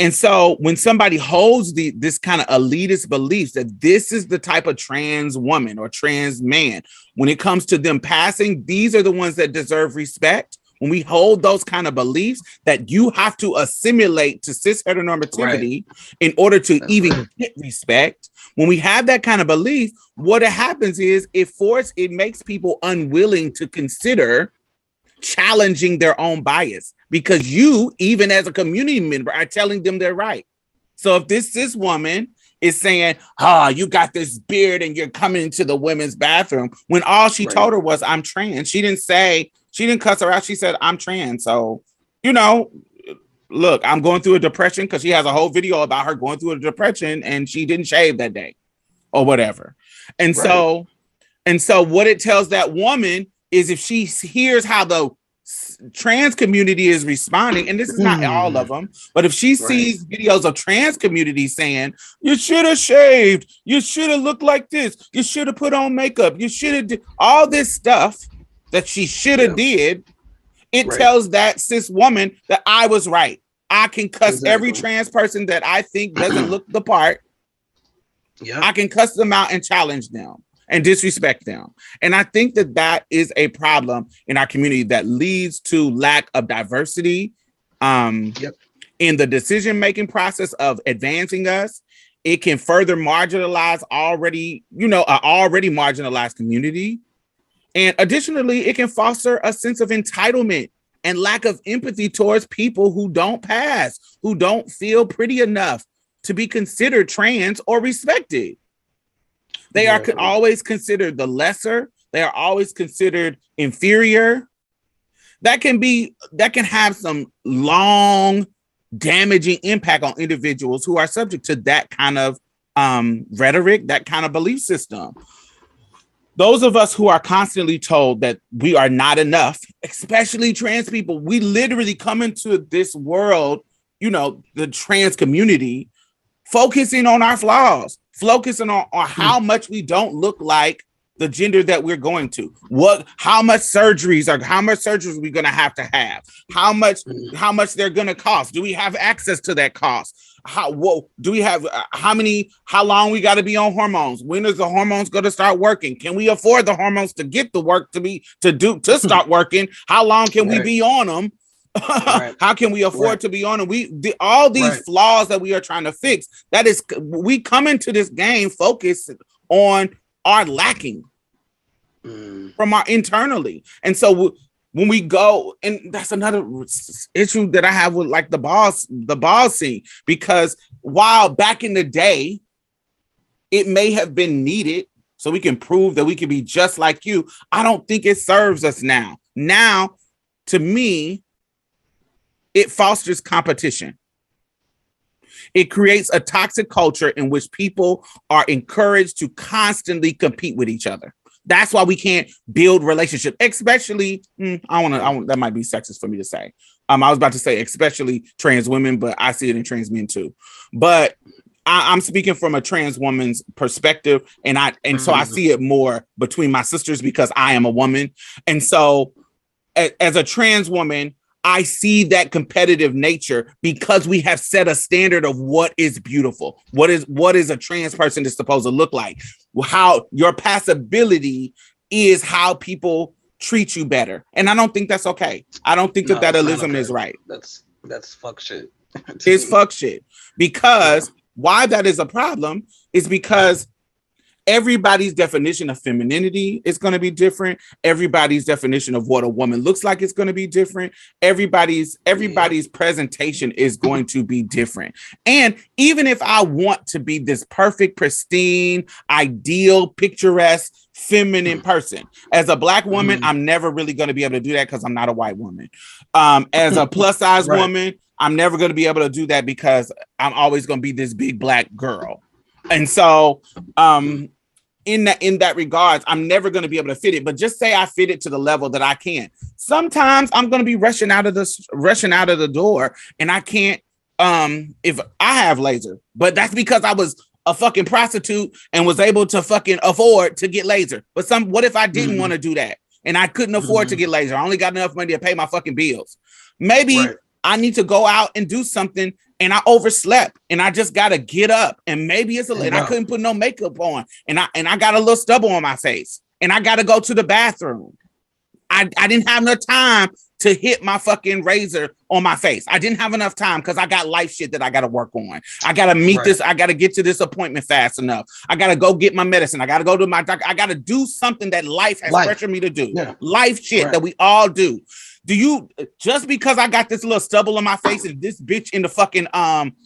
A: And so when somebody holds the this kind of elitist beliefs that this is the type of trans woman or trans man, when it comes to them passing, these are the ones that deserve respect. When we hold those kind of beliefs that you have to assimilate to cis heteronormativity in order to
E: That's
A: even
E: right.
A: get respect, when we have that kind of belief, what happens is it force it makes people unwilling to consider challenging their own bias because you, even as a community member, are telling them they're right. So if this cis woman is saying, "Ah, you got this beard and you're coming into the women's bathroom," when all she
E: Right.
A: told her was, "I'm trans," she didn't say she didn't cuss her out. She said, "I'm trans." So you know. Look, I'm going through a depression because she has a whole video about her going through a depression and she didn't shave that day or whatever. And so, and so what it tells that woman is if she hears how the trans community is responding, and this is not hmm. all of them, but if she
E: Right.
A: sees videos of trans community saying, you should have shaved, you should have looked like this, you should have put on makeup, you should have all this stuff that she should have did, it
E: Right.
A: tells that cis woman that I was right. I can cuss every trans person that I think doesn't look the part.
E: Yeah.
A: I can cuss them out and challenge them and disrespect them. And I think that that is a problem in our community that leads to lack of diversity um,
E: Yep.
A: in the decision making process of advancing us. It can further marginalize already, you know, an already marginalized community. And additionally, it can foster a sense of entitlement and lack of empathy towards people who don't pass, who don't feel pretty enough to be considered trans or respected. They are co- always considered the lesser, they are always considered inferior. That can be that can have some long damaging impact on individuals who are subject to that kind of um, rhetoric, that kind of belief system. Those of us who are constantly told that we are not enough, especially trans people, we literally come into this world, you know, the trans community, focusing on our flaws, focusing on, on how hmm. much we don't look like the gender that we're going to. What how much surgeries are how much surgeries we gonna have to have? How much hmm. how much they're gonna cost? Do we have access to that cost how what do we have uh, how many how long we got to be on hormones when is the hormones going to start working can we afford the hormones to get the work to be to do to start working how long can we be on them
C: Right.
A: how can we afford
C: Right.
A: to be on them we the, all these
C: Right.
A: flaws that we are trying to fix that is we come into this game focused on our lacking
C: Mm.
A: from our internally. And so when we go, and that's another issue that I have with like the boss, the ball scene, because while back in the day, it may have been needed so we can prove that we can be just like you. I don't think it serves us now. Now, to me, it fosters competition. It creates a toxic culture in which people are encouraged to constantly compete with each other. That's why we can't build relationship, especially. mm, I want to. I want that might be sexist for me to say. Um, I was about to say especially trans women, but I see it in trans men too. But I, I'm speaking from a trans woman's perspective, and I and so I
C: Mhm.
A: see it more between my sisters because I am a woman, and so a- as a trans woman, I see that competitive nature because we have set a standard of what is beautiful. What is what is a trans person is supposed to look like? How your passability is how people treat you better. And I don't think that's okay. I don't think that
C: No,
A: that
C: it's not
A: ism is right.
C: That's that's fuck shit.
A: It's fuck shit. Because why that is a problem is because everybody's definition of femininity is going to be different. Everybody's definition of what a woman looks like is going to be different. Everybody's everybody's presentation is going to be different. And even if I want to be this perfect, pristine, ideal, picturesque, feminine person, as a black woman,
C: Mhm.
A: I'm never really going to be able to do that because I'm not a white woman. Um, as a plus size
C: Right.
A: woman, I'm never going to be able to do that because I'm always going to be this big black girl. And so, um, in that in that regards, I'm never going to be able to fit it. But just say I fit it to the level that I can. Sometimes I'm going to be rushing out of this, rushing out of the door, and I can't. Um, if I have laser, but that's because I was a fucking prostitute and was able to fucking afford to get laser. But some, what if I didn't
C: Mhm.
A: want to do that and I couldn't afford to
C: Mhm.
A: get laser? I only got enough money to pay my fucking bills. Maybe
C: Right.
A: I need to go out and do something and I overslept and I just gotta get up and maybe it's a and I couldn't put no makeup on and I and I got a little stubble on my face and I gotta go to the bathroom. I, I didn't have enough time to hit my fucking razor on my face. I didn't have enough time because I got life shit that I gotta work on. I gotta meet
C: Right.
A: this, I gotta get to this appointment fast enough. I gotta go get my medicine. I gotta go to my doctor. I gotta do something that life has
C: Life.
A: pressured me to do.
C: Yeah.
A: Life shit
C: Right.
A: that we all do. Do you just because I got this little stubble on my face and this bitch in the fucking um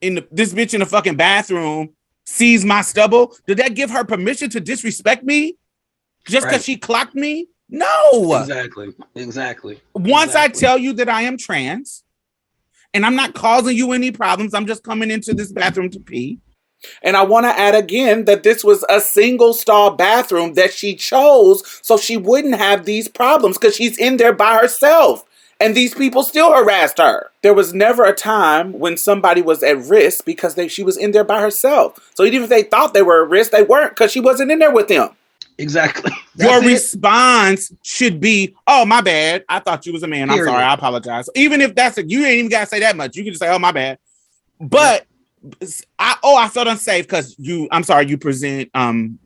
A: in the this bitch in the fucking bathroom sees my stubble? Did that give her permission to disrespect me? Just because
C: Right.
A: she clocked me? No.
C: Exactly. Exactly.
A: Once I tell you that I am trans and I'm not causing you any problems, I'm just coming into this bathroom to pee. And I want to add again that this was a single stall bathroom that she chose so she wouldn't have these problems because she's in there by herself. And these people still harassed her. There was never a time when somebody was at risk because they, she was in there by herself. So even if they thought they were at risk, they weren't because she wasn't in there with them.
C: Exactly.
A: Your
C: it.
A: response should be, "Oh, my bad. I thought you was a man. I'm sorry. I apologize." Even if that's a, you ain't even gotta say that much. You can just say, "Oh, my bad." But I oh, I felt unsafe because you. I'm sorry. You present um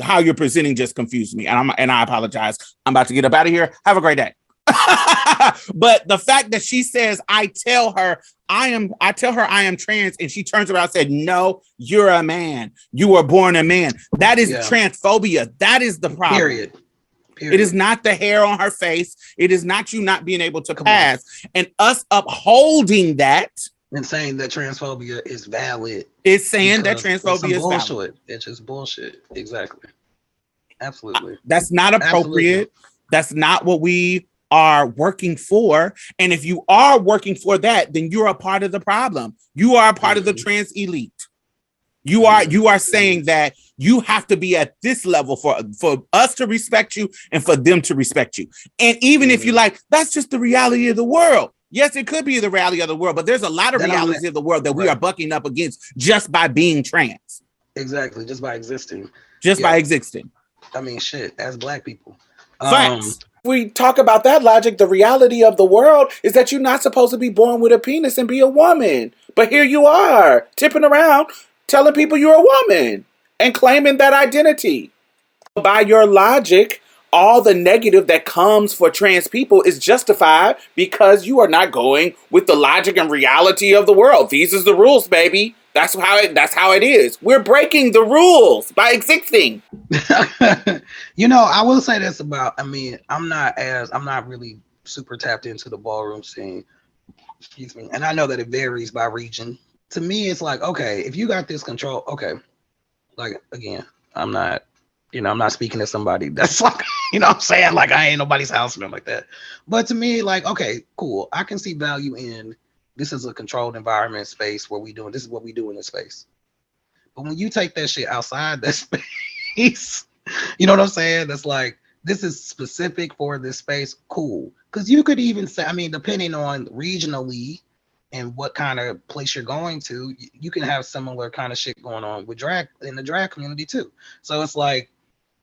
A: how you're presenting just confused me, and I'm and I apologize. I'm about to get up out of here. Have a great day. but the fact that she says, I tell her I am, I tell her I am trans, and she turns around and said, No, you're a man. You were born a man. That is
C: Yeah.
A: transphobia. That is the problem.
C: Period.
A: It is not the hair on her face. It is not you not being able to
C: Come on.
A: pass. And us upholding that
C: and saying that transphobia is valid.
A: It's saying that
C: because it's some
A: transphobia is valid.
C: It's just bullshit. Exactly. Absolutely.
A: That's not appropriate. That's not what we are working for. And if you are working for that, then you're a part of the problem. You are a part of the
C: Mhm.
A: trans elite. You are you are saying that you have to be at this level for for us to respect you and for them to respect you. And even if you
C: Mhm.
A: like, that's just the reality of the world. Yes, it could be the reality of the world, but there's a lot of
C: That
A: realities of the world that we
C: Right.
A: are bucking up against just by being trans,
C: Exactly. Just by existing.
A: just by existing.
C: I mean, shit. As black people. Um,
A: Facts.
F: we talk about that logic, the reality of the world is that you're not supposed to be born with a penis and be a woman. But here you are, tipping around, telling people you're a woman and claiming that identity. By your logic, all the negative that comes for trans people is justified because you are not going with the logic and reality of the world. These is the rules, baby. That's how it that's how it is. We're breaking the rules by existing.
C: you know, I will say this about. I mean, I'm not as I'm not really super tapped into the ballroom scene. Excuse me, and I know that it varies by region. To me, it's like okay, if you got this control, okay. Like again, I'm not, you know, I'm not speaking to somebody that's like, you know, what I'm saying like I ain't nobody's house or like that. But to me, like okay, cool. I can see value in this is a controlled environment space where we doing this is what we do in this space. But when you take that shit outside that space, you know what I'm saying? That's like this is specific for this space. Cool. Because you could even say, I mean, depending on regionally and what kind of place you're going to, you can have similar kind of shit going on with drag in the drag community too. So it's like,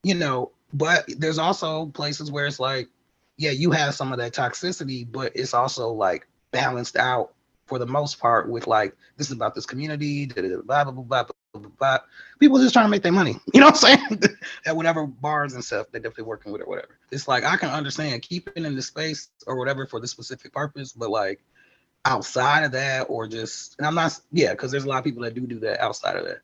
C: you know, but there's also places where it's like, yeah, you have some of that toxicity, but it's also like balanced out for the most part with like this is about this community, blah blah blah blah blah. blah. People just trying to make their money. You know what I'm saying? At whatever bars and stuff they're definitely working with or whatever. It's like I can understand keeping in the space or whatever for the specific purpose, but like outside of that or just and I'm not yeah, because there's a lot of people that do do that outside of that,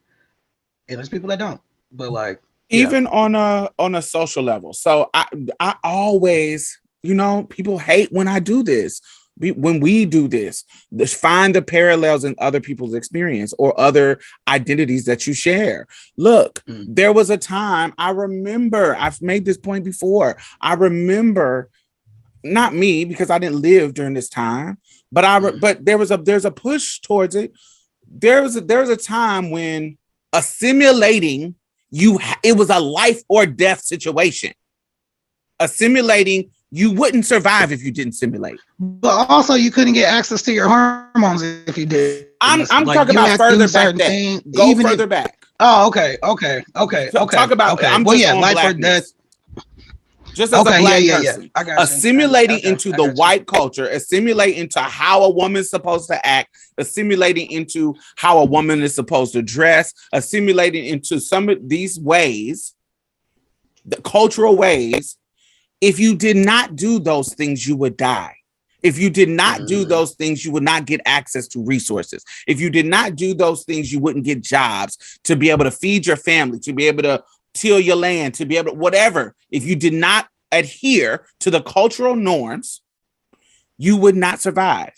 C: and there's people that don't. But like Yeah.
A: even on a on a social level. So I I always, you know, people hate when I do this. When we do this, just find the parallels in other people's experience or other identities that you share. Look,
C: Mm.
A: there was a time I remember. I've made this point before. I remember, not me because I didn't live during this time, but I
C: Mm.
A: but there was a there's a push towards it. There was a, there was a time when assimilating you it was a life or death situation assimilating you wouldn't survive if you didn't simulate
C: but also you couldn't get access to your hormones if you did.
A: i'm, I'm
C: Like,
A: talking about
C: had to do
A: further back
C: certain
A: then
C: things,
A: go
C: even if-
A: further back
C: Oh, okay, okay, okay,
A: So
C: okay.
A: talk about
C: okay.
A: i'm
C: well, yeah,
A: on
C: life or death.
A: Just as a
C: Okay, yeah,
A: black
C: yeah, yeah.
A: person
C: got
A: assimilating
C: Okay,
A: into the
C: you.
A: white culture, assimilating into how a woman's supposed to act, assimilating into how a woman is supposed to dress, assimilating into some of these ways, the cultural ways. If you did not do those things, you would die. If you did not do
C: Mm.
A: those things, you would not get access to resources. If you did not do those things, you wouldn't get jobs to be able to feed your family, to be able to till your land, to be able to whatever. If you did not adhere to the cultural norms, you would not survive.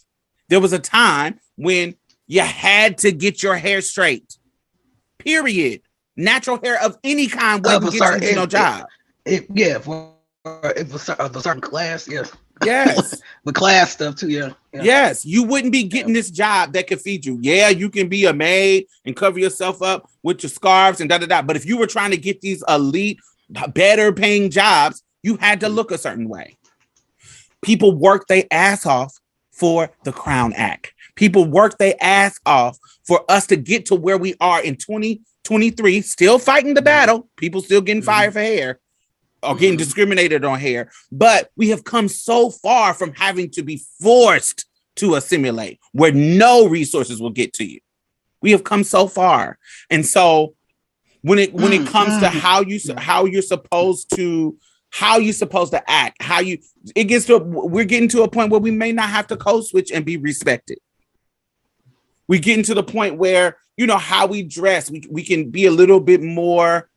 A: There was a time when you had to get your hair straight. Period. Natural hair of any kind wouldn't get
C: certain-
A: you no job.
C: If, yeah, for if a, of a certain class, yes.
A: Yes.
C: The class stuff too, yeah. yeah.
A: Yes, you wouldn't be getting this job that could feed you. Yeah, you can be a maid and cover yourself up with your scarves and da da da. But if you were trying to get these elite, better paying jobs, you had to look a certain way. People work their ass off for the Crown Act. People work their ass off for us to get to where we are in 2023, still fighting the battle. People still getting
C: Mhm.
A: fired for hair or getting
C: Mhm.
A: discriminated on hair. But we have come so far from having to be forced to assimilate where no resources will get to you. We have come so far. And so when it when it
C: Mm,
A: comes to how you how you're supposed to how you're supposed to act, how you it gets to a, we're getting to a point where we may not have to code switch and be respected. We're getting to the point where you know how we dress, we, we can be a little bit more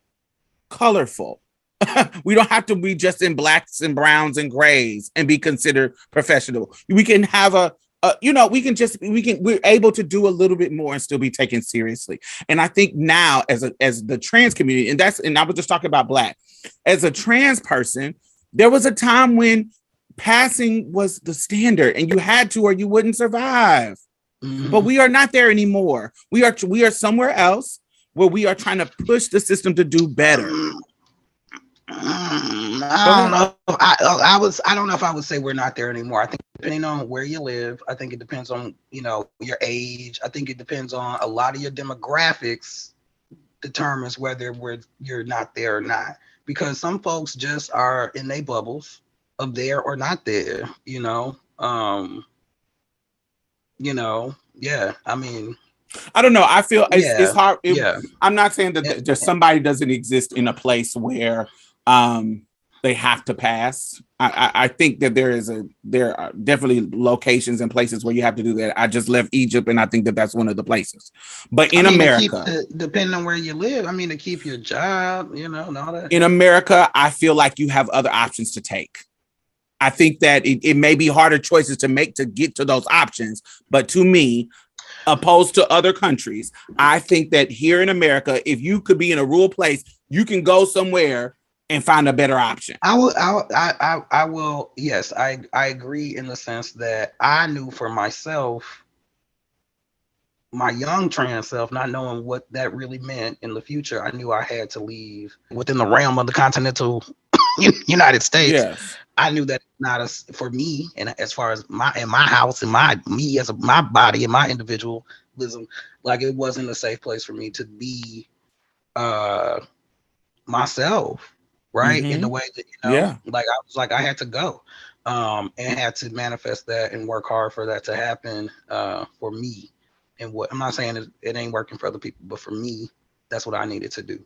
A: colorful. we don't have to be just in blacks and browns and grays and be considered professional. We can have a, a you know, we can just we can we're able to do a little bit more and still be taken seriously. And I think now as a as the trans community, and that's and I was just talking about black, as a trans person, there was a time when passing was the standard and you had to or you wouldn't survive.
C: Mhm.
A: But we are not there anymore. We are we are somewhere else where we are trying to push the system to do better.
C: Mm, I don't know. if I I was I don't know if I would say we're not there anymore. I think depending on where you live, I think it depends on you know your age. I think it depends on a lot of your demographics determines whether we're you're not there or not. Because some folks just are in their bubbles of there or not there. You know. Um. You know. Yeah. I mean.
A: I don't know. I feel it's,
C: Yeah,
A: it's hard. it-
C: yeah.
A: I'm not saying that
C: Yeah.
A: just somebody doesn't exist in a place where um they have to pass. I, I I think that there is a there are definitely locations and places where you have to do that. I just left Egypt, and I think that that's one of the places. But in
C: I mean,
A: America,
C: the- depending on where you live, I mean, to keep your job, you know, and all that.
A: in America, I feel like you have other options to take. I think that it, it may be harder choices to make to get to those options, but to me, opposed to other countries, I think that here in America, if you could be in a rural place, you can go somewhere and find a better option.
C: I will, I, I, I will. Yes, I, I agree in the sense that I knew for myself, my young trans self, not knowing what that really meant in the future, I knew I had to leave within the realm of the continental United States.
A: Yes.
C: I knew that not as for me, and as far as my in my house and my me as a, my body and my individualism, like it wasn't a safe place for me to be uh myself, right? In the way that you know,
A: Yeah.
C: like I was like I had to go, um, and had to manifest that and work hard for that to happen, uh, for me. And what I'm not saying it, it ain't working for other people, but for me, that's what I needed to do.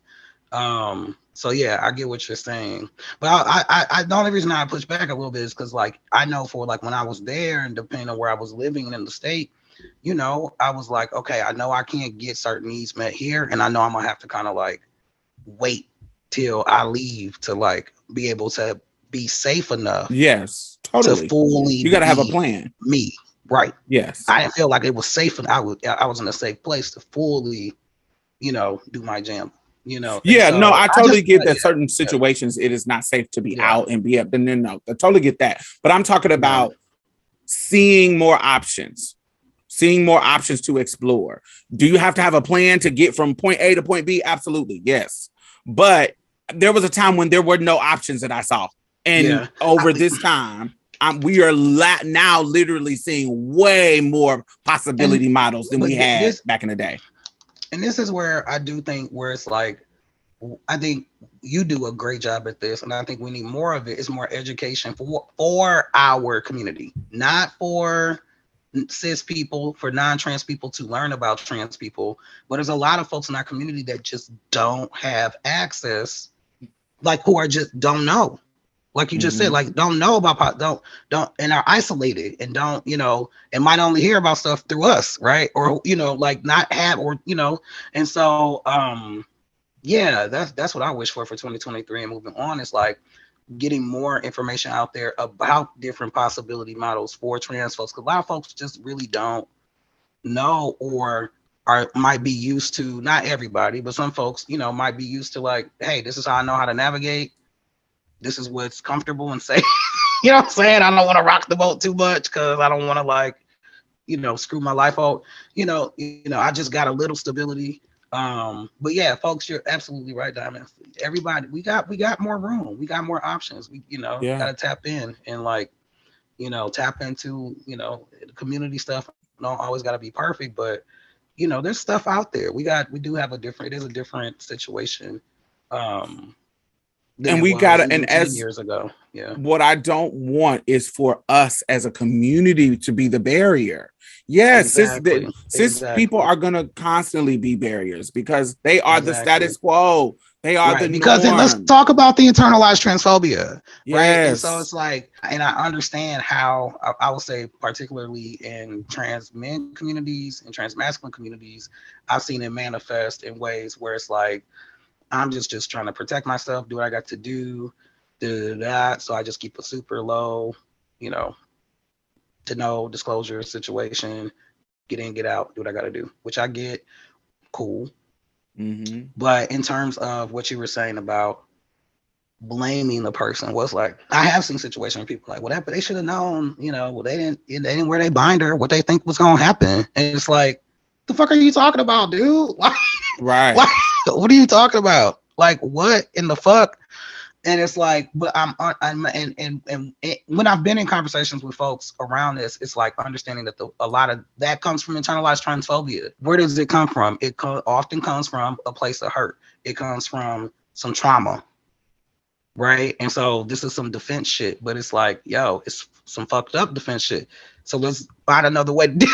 C: Um, so yeah, I get what you're saying. But I, I, I the only reason I push back a little bit is because like I know for like when I was there and depending on where I was living in the state, you know, I was like, okay, I know I can't get certain needs met here, and I know I'm gonna have to kind of like wait till I leave to like be able to be safe enough
A: Yes.
C: to
A: Totally.
C: fully.
A: You got to have a plan.
C: Me, right?
A: Yes.
C: I didn't feel like it was safe, and I was I was in a safe place to fully, you know, do my jam. You know.
A: Yeah,
C: so
A: no, I totally
C: just-
A: get that
C: yeah.
A: certain situations it is not safe to be
C: Yeah.
A: out and be up. And then no, I totally get that. But I'm talking about seeing more options, seeing more options to explore. Do you have to have a plan to get from point A to point B? Absolutely, yes. But there was a time when there were no options that I saw, and
C: Yeah.
A: over this time. Um, we are la- now literally seeing way more possibility models than we had
C: this-
A: back in the day.
C: and this is where I do think where it's like I think you do a great job at this, and I think we need more of it. It's more education for for our community, not for cis people, for non-trans people to learn about trans people. But there's a lot of folks in our community that just don't have access, like who are just don't know. Like you just said, like don't know about don't don't and are isolated and don't you know and might only hear about stuff through us, right? Or you know like not have or you know and so um yeah that's that's what i wish for for 2023 and moving on is like getting more information out there about different possibility models for trans folks because a lot of folks just really don't know or are might be used to not everybody but some folks you know might be used to like hey this is how i know how to navigate. This is what's comfortable and safe. You know what i'm saying? I don't want to rock the boat too much because i don't want to like you know screw my life out. You know you know i just got a little stability. Um but yeah folks you're absolutely right diamond. Everybody we got we got more room. We got more options. We you know
A: Yeah.
C: gotta tap in and like you know tap into you know community stuff. Don't always got to be perfect but you know there's stuff out there. We got we do have a different it is a different situation. Um
A: And we gotta- and as-
C: years ago yeah
A: what I don't want is for us as a community to be the barrier. Yes, cis, the- cis
C: Exactly.
A: people are going to constantly be barriers because they are the status quo. They are
C: Right,
A: the
C: because then let's talk about the internalized transphobia right? And
A: Yes.
C: so it's like, and I understand how I, I would say, particularly in trans men communities and trans masculine communities, I've seen it manifest in ways where it's like, I'm just just trying to protect myself, do what I got to do, do that. So I just keep a super low, you know, to no disclosure situation, get in, get out, do what I got to do, which I get. Cool.
A: Mhm.
C: But in terms of what you were saying about blaming the person was like I have seen situations where people are like whatever they should have known, you know, well they didn't they didn't wear their binder, what they think was gonna happen. And it's like, the fuck are you talking about, dude?
A: Right.
C: what are you talking about? Like what in the fuck? And it's like, but I'm, uh, I'm, and and and it, when I've been in conversations with folks around this, it's like understanding that the, a lot of that comes from internalized transphobia. Where does it come from? It co- often comes from a place of hurt. It comes from some trauma, right? And so this is some defense shit, but it's like, yo, it's some fucked up defense shit. So let's find another way to deal,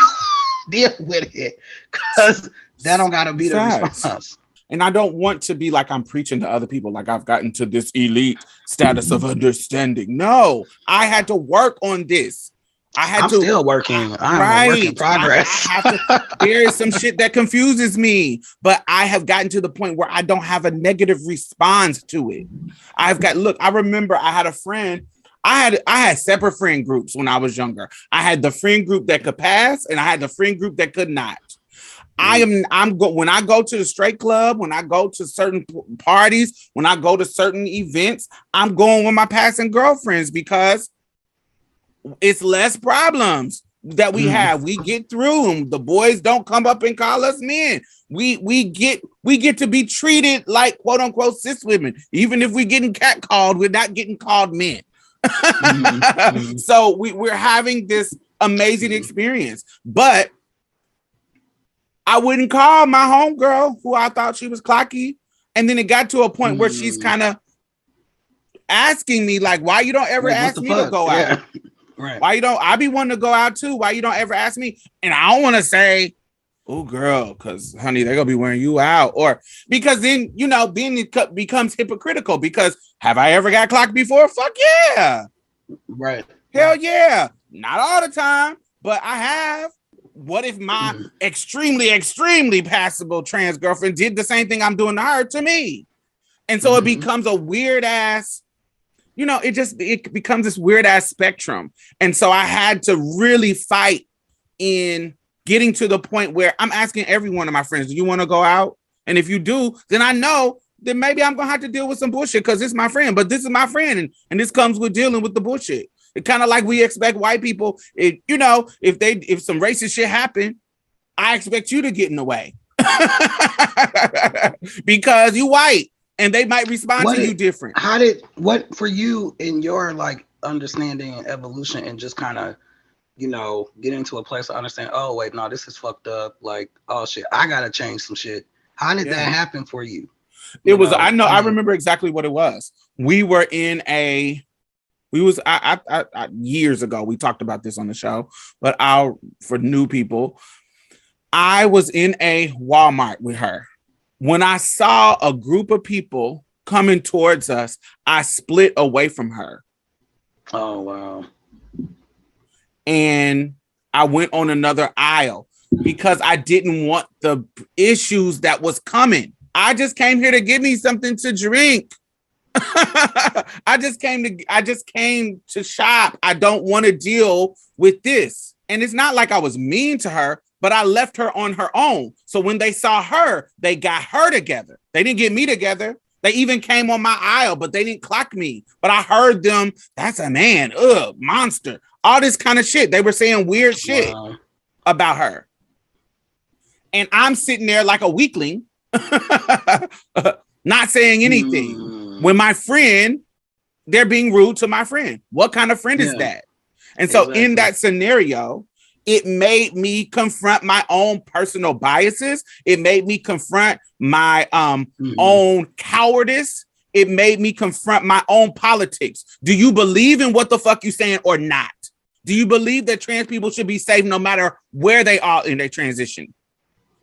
C: deal with it, because that don't gotta be the
A: Facts.
C: response.
A: And I don't want to be like I'm preaching to other people, like I've gotten to this elite status of understanding. No, I had to work on this. I had
C: I'm
A: to
C: still working. I'm a work in
A: Right.
C: progress.
A: I have to- there is some shit that confuses me, but I have gotten to the point where I don't have a negative response to it. I've got look, I remember I had a friend. I had I had separate friend groups when I was younger. I had the friend group that could pass, and I had the friend group that could not. I am I'm go when I go to the straight club, when I go to certain parties, when I go to certain events, I'm going with my passing girlfriends because it's less problems that we
C: Mhm.
A: have. We get through them. The boys don't come up and call us men. We we get we get to be treated like quote unquote cis women. Even if we're getting catcalled, we're not getting called men.
C: mhm.
A: so we, we're having this amazing experience. But I wouldn't call my homegirl who I thought she was clocky. And then it got to a point where she's
C: Mm.
A: kind of asking me, like, why you don't ever ask me to
C: fuck?
A: go out?
C: Right.
A: Why you don't? I be wanting to go out too. Why you don't ever ask me? And I don't want to say, "Oh, girl," because honey, they're gonna be wearing you out, or because then you know, then it becomes hypocritical. Because have I ever got clocked before? Fuck yeah,
C: Right.
A: hell yeah. Not all the time, but I have. What if my
C: Mhm.
A: extremely, extremely passable trans girlfriend did the same thing I'm doing to her to me? And so it
C: Mhm.
A: becomes a weird ass, you know, it just it becomes this weird ass spectrum. And so I had to really fight in getting to the point where I'm asking every one of my friends, do you want to go out? And if you do, then I know that maybe I'm gonna have to deal with some bullshit because it's my friend, but this is my friend, and, and this comes with dealing with the bullshit. It kind of like we expect white people, it, you know, if they if some racist shit happen, I expect you to get in the way because you white and they might respond
C: What
A: to you different.
C: How did what for you in your like understanding and evolution and just kind of you know get into a place to understand? Oh wait, no, this is fucked up. Like oh shit, I gotta change some shit. How did
A: Yeah.
C: that happen for you?
A: It
C: You
A: was I know I
C: Mhm.
A: remember exactly what it was. We were in a we was I, I, I, I years ago we talked about this on the show, but I'll for new people. I was in a Walmart with her. When I saw a group of people coming towards us, I split away from her
C: Oh wow.
A: and I went on another aisle because I didn't want the issues that was coming. I just came here to give me something to drink. I just came to I just came to shop. I don't want to deal with this. And it's not like I was mean to her, but I left her on her own. So when they saw her, they got her together. They didn't get me together. They even came on my aisle, but they didn't clock me. But I heard them, that's a man, ugh, monster, all this kind of shit. They were saying weird shit
C: Wow.
A: about her. And I'm sitting there like a weakling, not saying anything.
C: Mm.
A: When my friend, they're being rude to my friend. What kind of friend is that? And so in that scenario, it made me confront my own personal biases. It made me confront my um
C: Mhm.
A: own cowardice. It made me confront my own politics. Do you believe in what the fuck you saying or not? Do you believe that trans people should be safe no matter where they are in their transition?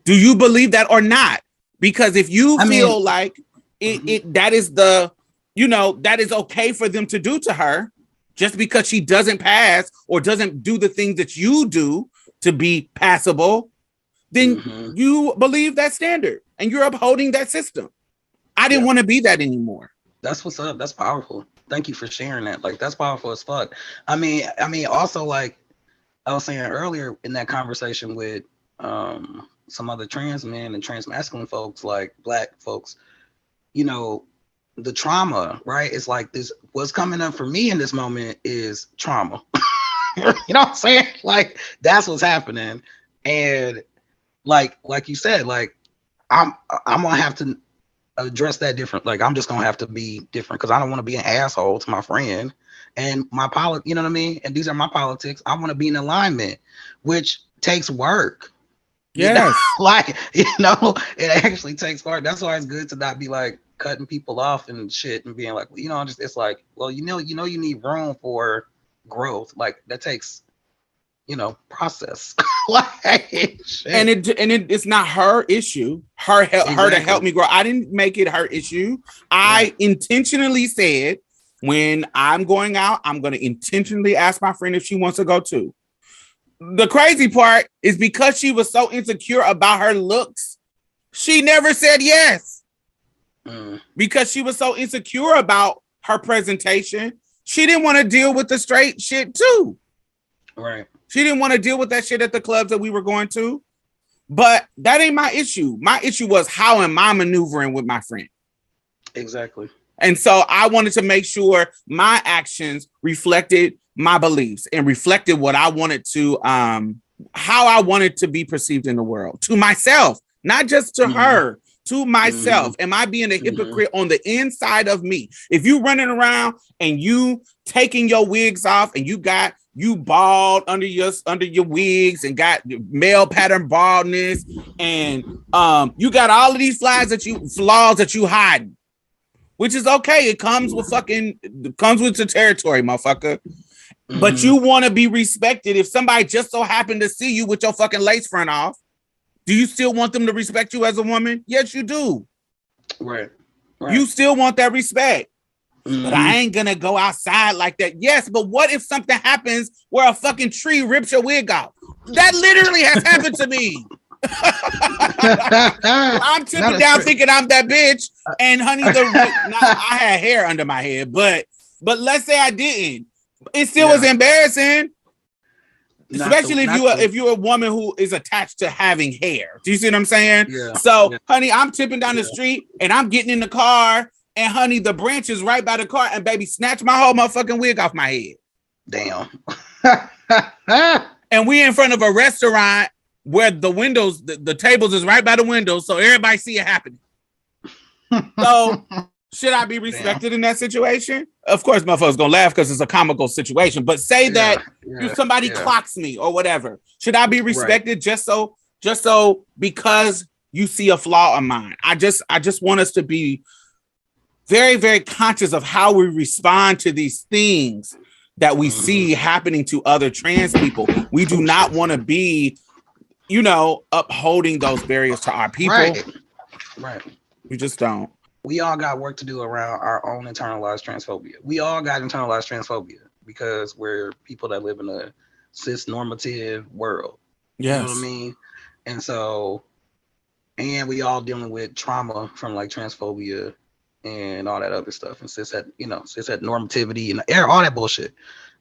A: Do you believe that or not? Because if you
C: I mean-
A: feel like it,
C: Mhm.
A: it that is the you know that is okay for them to do to her just because she doesn't pass or doesn't do the things that you do to be passable, then
C: Mhm.
A: you believe that standard and you're upholding that system. I didn't
C: Yeah.
A: want to be that anymore.
C: That's what's up. That's powerful. Thank you for sharing that. Like that's powerful as fuck. I mean, I mean, also like I was saying earlier in that conversation with um some other trans men and trans masculine folks, like black folks, you know, the trauma, right? It's like this what's coming up for me in this moment is trauma. you know what I'm saying? Like that's what's happening. And like like you said, like I'm I'm gonna have to address that different. Like I'm just gonna have to be different because I don't want to be an asshole to my friend and my polit. You know what I mean? And these are my politics. I want to be in alignment, which takes work.
A: Yes.
C: like you know, it actually takes work. That's why it's good to not be like cutting people off and shit and being like, you know, just it's like, well, you know, you know, you need room for growth. Like that takes, you know, process. like,
A: and it and it, it's not her issue. Her help her to help me grow. I didn't make it her issue. I intentionally said when I'm going out, I'm going to intentionally ask my friend if she wants to go too. The crazy part is because she was so insecure about her looks, she never said yes.
C: Mm,
A: Because she was so insecure about her presentation, she didn't want to deal with the straight shit too.
C: right.
A: She didn't want to deal with that shit at the clubs that we were going to. But that ain't my issue. My issue was how am I maneuvering with my friend?
C: Exactly.
A: And so I wanted to make sure my actions reflected my beliefs and reflected what I wanted to um how I wanted to be perceived in the world to myself, not just to
C: Mhm.
A: her, to myself. Am I being a
C: Mhm.
A: hypocrite on the inside of me? If you running around and you taking your wigs off and you got you bald under your under your wigs and got male pattern baldness and um you got all of these flaws that you flaws that you hiding which is okay. It comes with fucking comes with the territory, motherfucker. But
C: Mhm.
A: you want to be respected. If somebody just so happened to see you with your fucking lace front off, do you still want them to respect you as a woman? Yes, you do.
C: right. Right.
A: You still want that respect.
C: Mhm.
A: But I ain't gonna go outside like that. Yes, but what if something happens where a fucking tree rips your wig off? That literally has happened to me. I'm tipping down thinking I'm that bitch. And honey, the now, I had hair under my head, but but let's say I didn't. It still was embarrassing.
C: Not
A: Especially
C: the-
A: if you are
C: the-
A: if you're a woman who is attached to having hair. Do you see what I'm saying?
C: Yeah.
A: So,
C: Yeah.
A: honey, I'm tipping down the street and I'm getting in the car, and honey, the branch is right by the car, and baby, snatch my whole motherfucking wig off my head.
C: Damn.
A: And we in front of a restaurant where the windows, the, the tables is right by the windows, so everybody see it happening. So should I be respected in that situation? Of course, motherfuckers gonna laugh because it's a comical situation. But say that
C: Yeah,
A: somebody
C: yeah.
A: clocks me or whatever, should I be respected just so just so because you see a flaw of mine? I just I just want us to be very very conscious of how we respond to these things that we mm-hmm. see happening to other trans people. We do not want to be, you know, upholding those barriers to our people.
C: Right. Right.
A: We just don't.
C: We all got work to do around our own internalized transphobia. We all got internalized transphobia because we're people that live in a cis normative world. You know what I mean? And so, and we all dealing with trauma from like transphobia and all that other stuff, and cis that you know, cis that normativity and all that bullshit.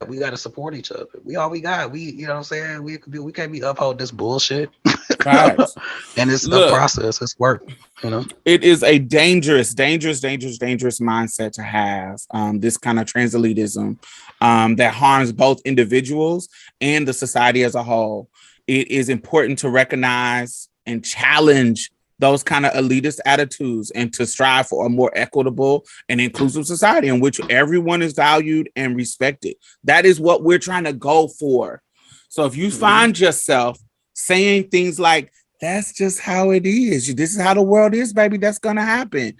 C: We got to support each other. We all we got. We, you know what I'm saying? We could be, we can't be uphold this bullshit. And it's
A: Look.
C: a process. It's work. You know.
A: it is a dangerous, dangerous, dangerous, dangerous mindset to have. Um, this kind of trans elitism um, that harms both individuals and the society as a whole. It is important to recognize and challenge those kind of elitist attitudes and to strive for a more equitable and inclusive society in which everyone is valued and respected. That is what we're trying to go for. So if you
C: Mhm.
A: find yourself saying things like, that's just how it is. This is how the world is, baby. That's gonna happen.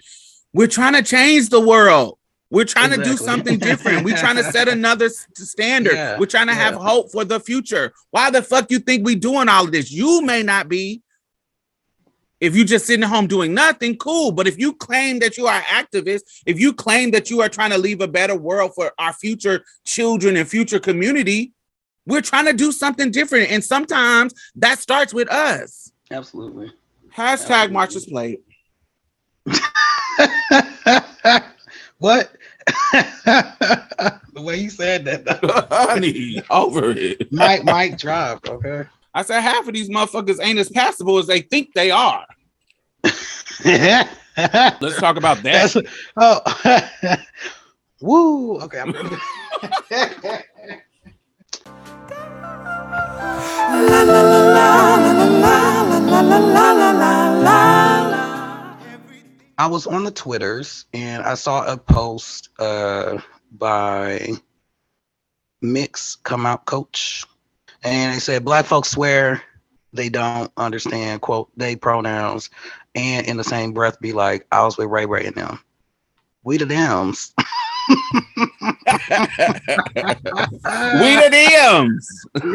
A: We're trying to change the world. We're trying to do something different. We're trying to set another standard.
C: Yeah,
A: We're trying to have hope for the future. Why the fuck you think we doing all of this? You may not be. If you just sitting at home doing nothing, cool. But if you claim that you are activist, if you claim that you are trying to leave a better world for our future children and future community, we're trying to do something different. And sometimes that starts with us.
C: Absolutely.
A: Hashtag
C: Absolutely.
A: Marsha's plate.
C: what? the way you said that, though.
A: Honey, over it.
C: Mike, Mike, drop. Okay.
A: I said half of these motherfuckers ain't as passable as they think they are.
C: Let's
A: Let's talk about that.
C: That's oh. Woo. Okay. I'm I was on the Twitters and I saw a post uh, by Mix Come Out Coach, and they said black folks swear they don't understand quote they pronouns, and in the same breath be like, I was with Ray Ray and them. We the dams.
A: we the DMs.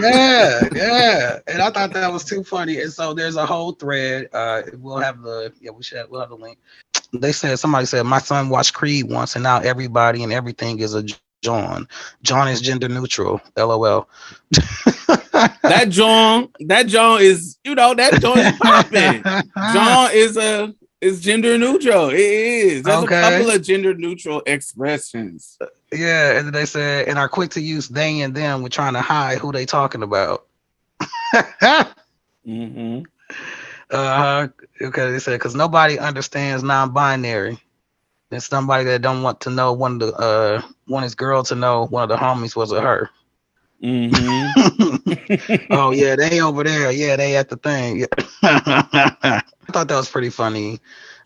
C: yeah, yeah. And I thought that was too funny. And so there's a whole thread. Uh we'll have the yeah, we should we'll have the link. They said somebody said my son watched Creed once and now everybody and everything is a John. John is gender neutral. LOL.
A: That John, that John is, you know, that John is popping. John is a is gender neutral. It is. There's
C: Okay.
A: a couple of gender neutral expressions.
C: Yeah, and they said and are quick to use they and them when trying to hide who they talking about.
A: Mm-hmm.
C: Uh, huh. okay, they said because nobody understands non-binary. There's somebody that don't want to know one of the uh want his girl to know one of the homies was a her.
A: Mm-hmm.
C: oh yeah, they over there. Yeah, they at the thing. I thought that was pretty funny.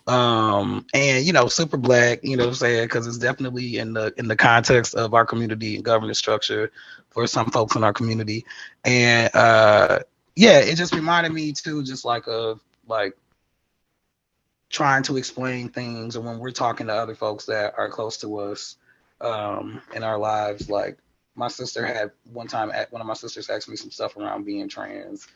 C: Um, and you know, super black, you know what I'm saying? Because it's definitely in the in the context of our community and governance structure for some folks in our community. And uh yeah, it just reminded me too, just like of like trying to explain things or when we're talking to other folks that are close to us um in our lives, like my sister had one time at one of my sisters asked me some stuff around being trans.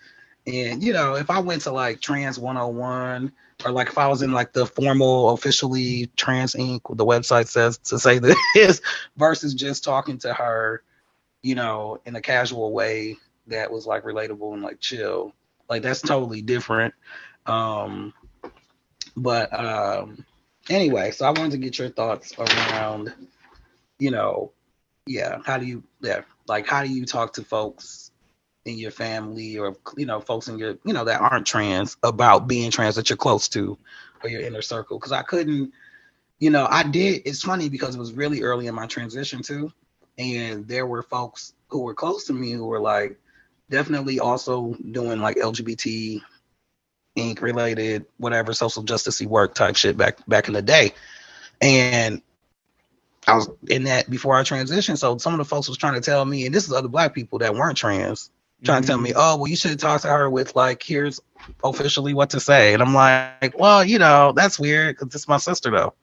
C: And you know, if I went to like Trans 101 or like if I was in like the formal officially Trans Inc. the website says to say this versus just talking to her, you know, in a casual way that was like relatable and like chill. Like that's totally different. Um but um anyway, so I wanted to get your thoughts around, you know, yeah, how do you yeah, like how do you talk to folks in your family or you know folks in your you know that aren't trans about being trans that you're close to or your inner circle? Because i couldn't you know i did it's funny because it was really early in my transition too and there were folks who were close to me who were like definitely also doing like lgbt inc related whatever social justice work type shit back back in the day and I was in that before I transitioned. So some of the folks was trying to tell me, and this is other black people that weren't trans, trying to tell me, oh, well, you should talk to her with like, here's officially what to say. And I'm like, well, you know, that's weird because this is my sister though.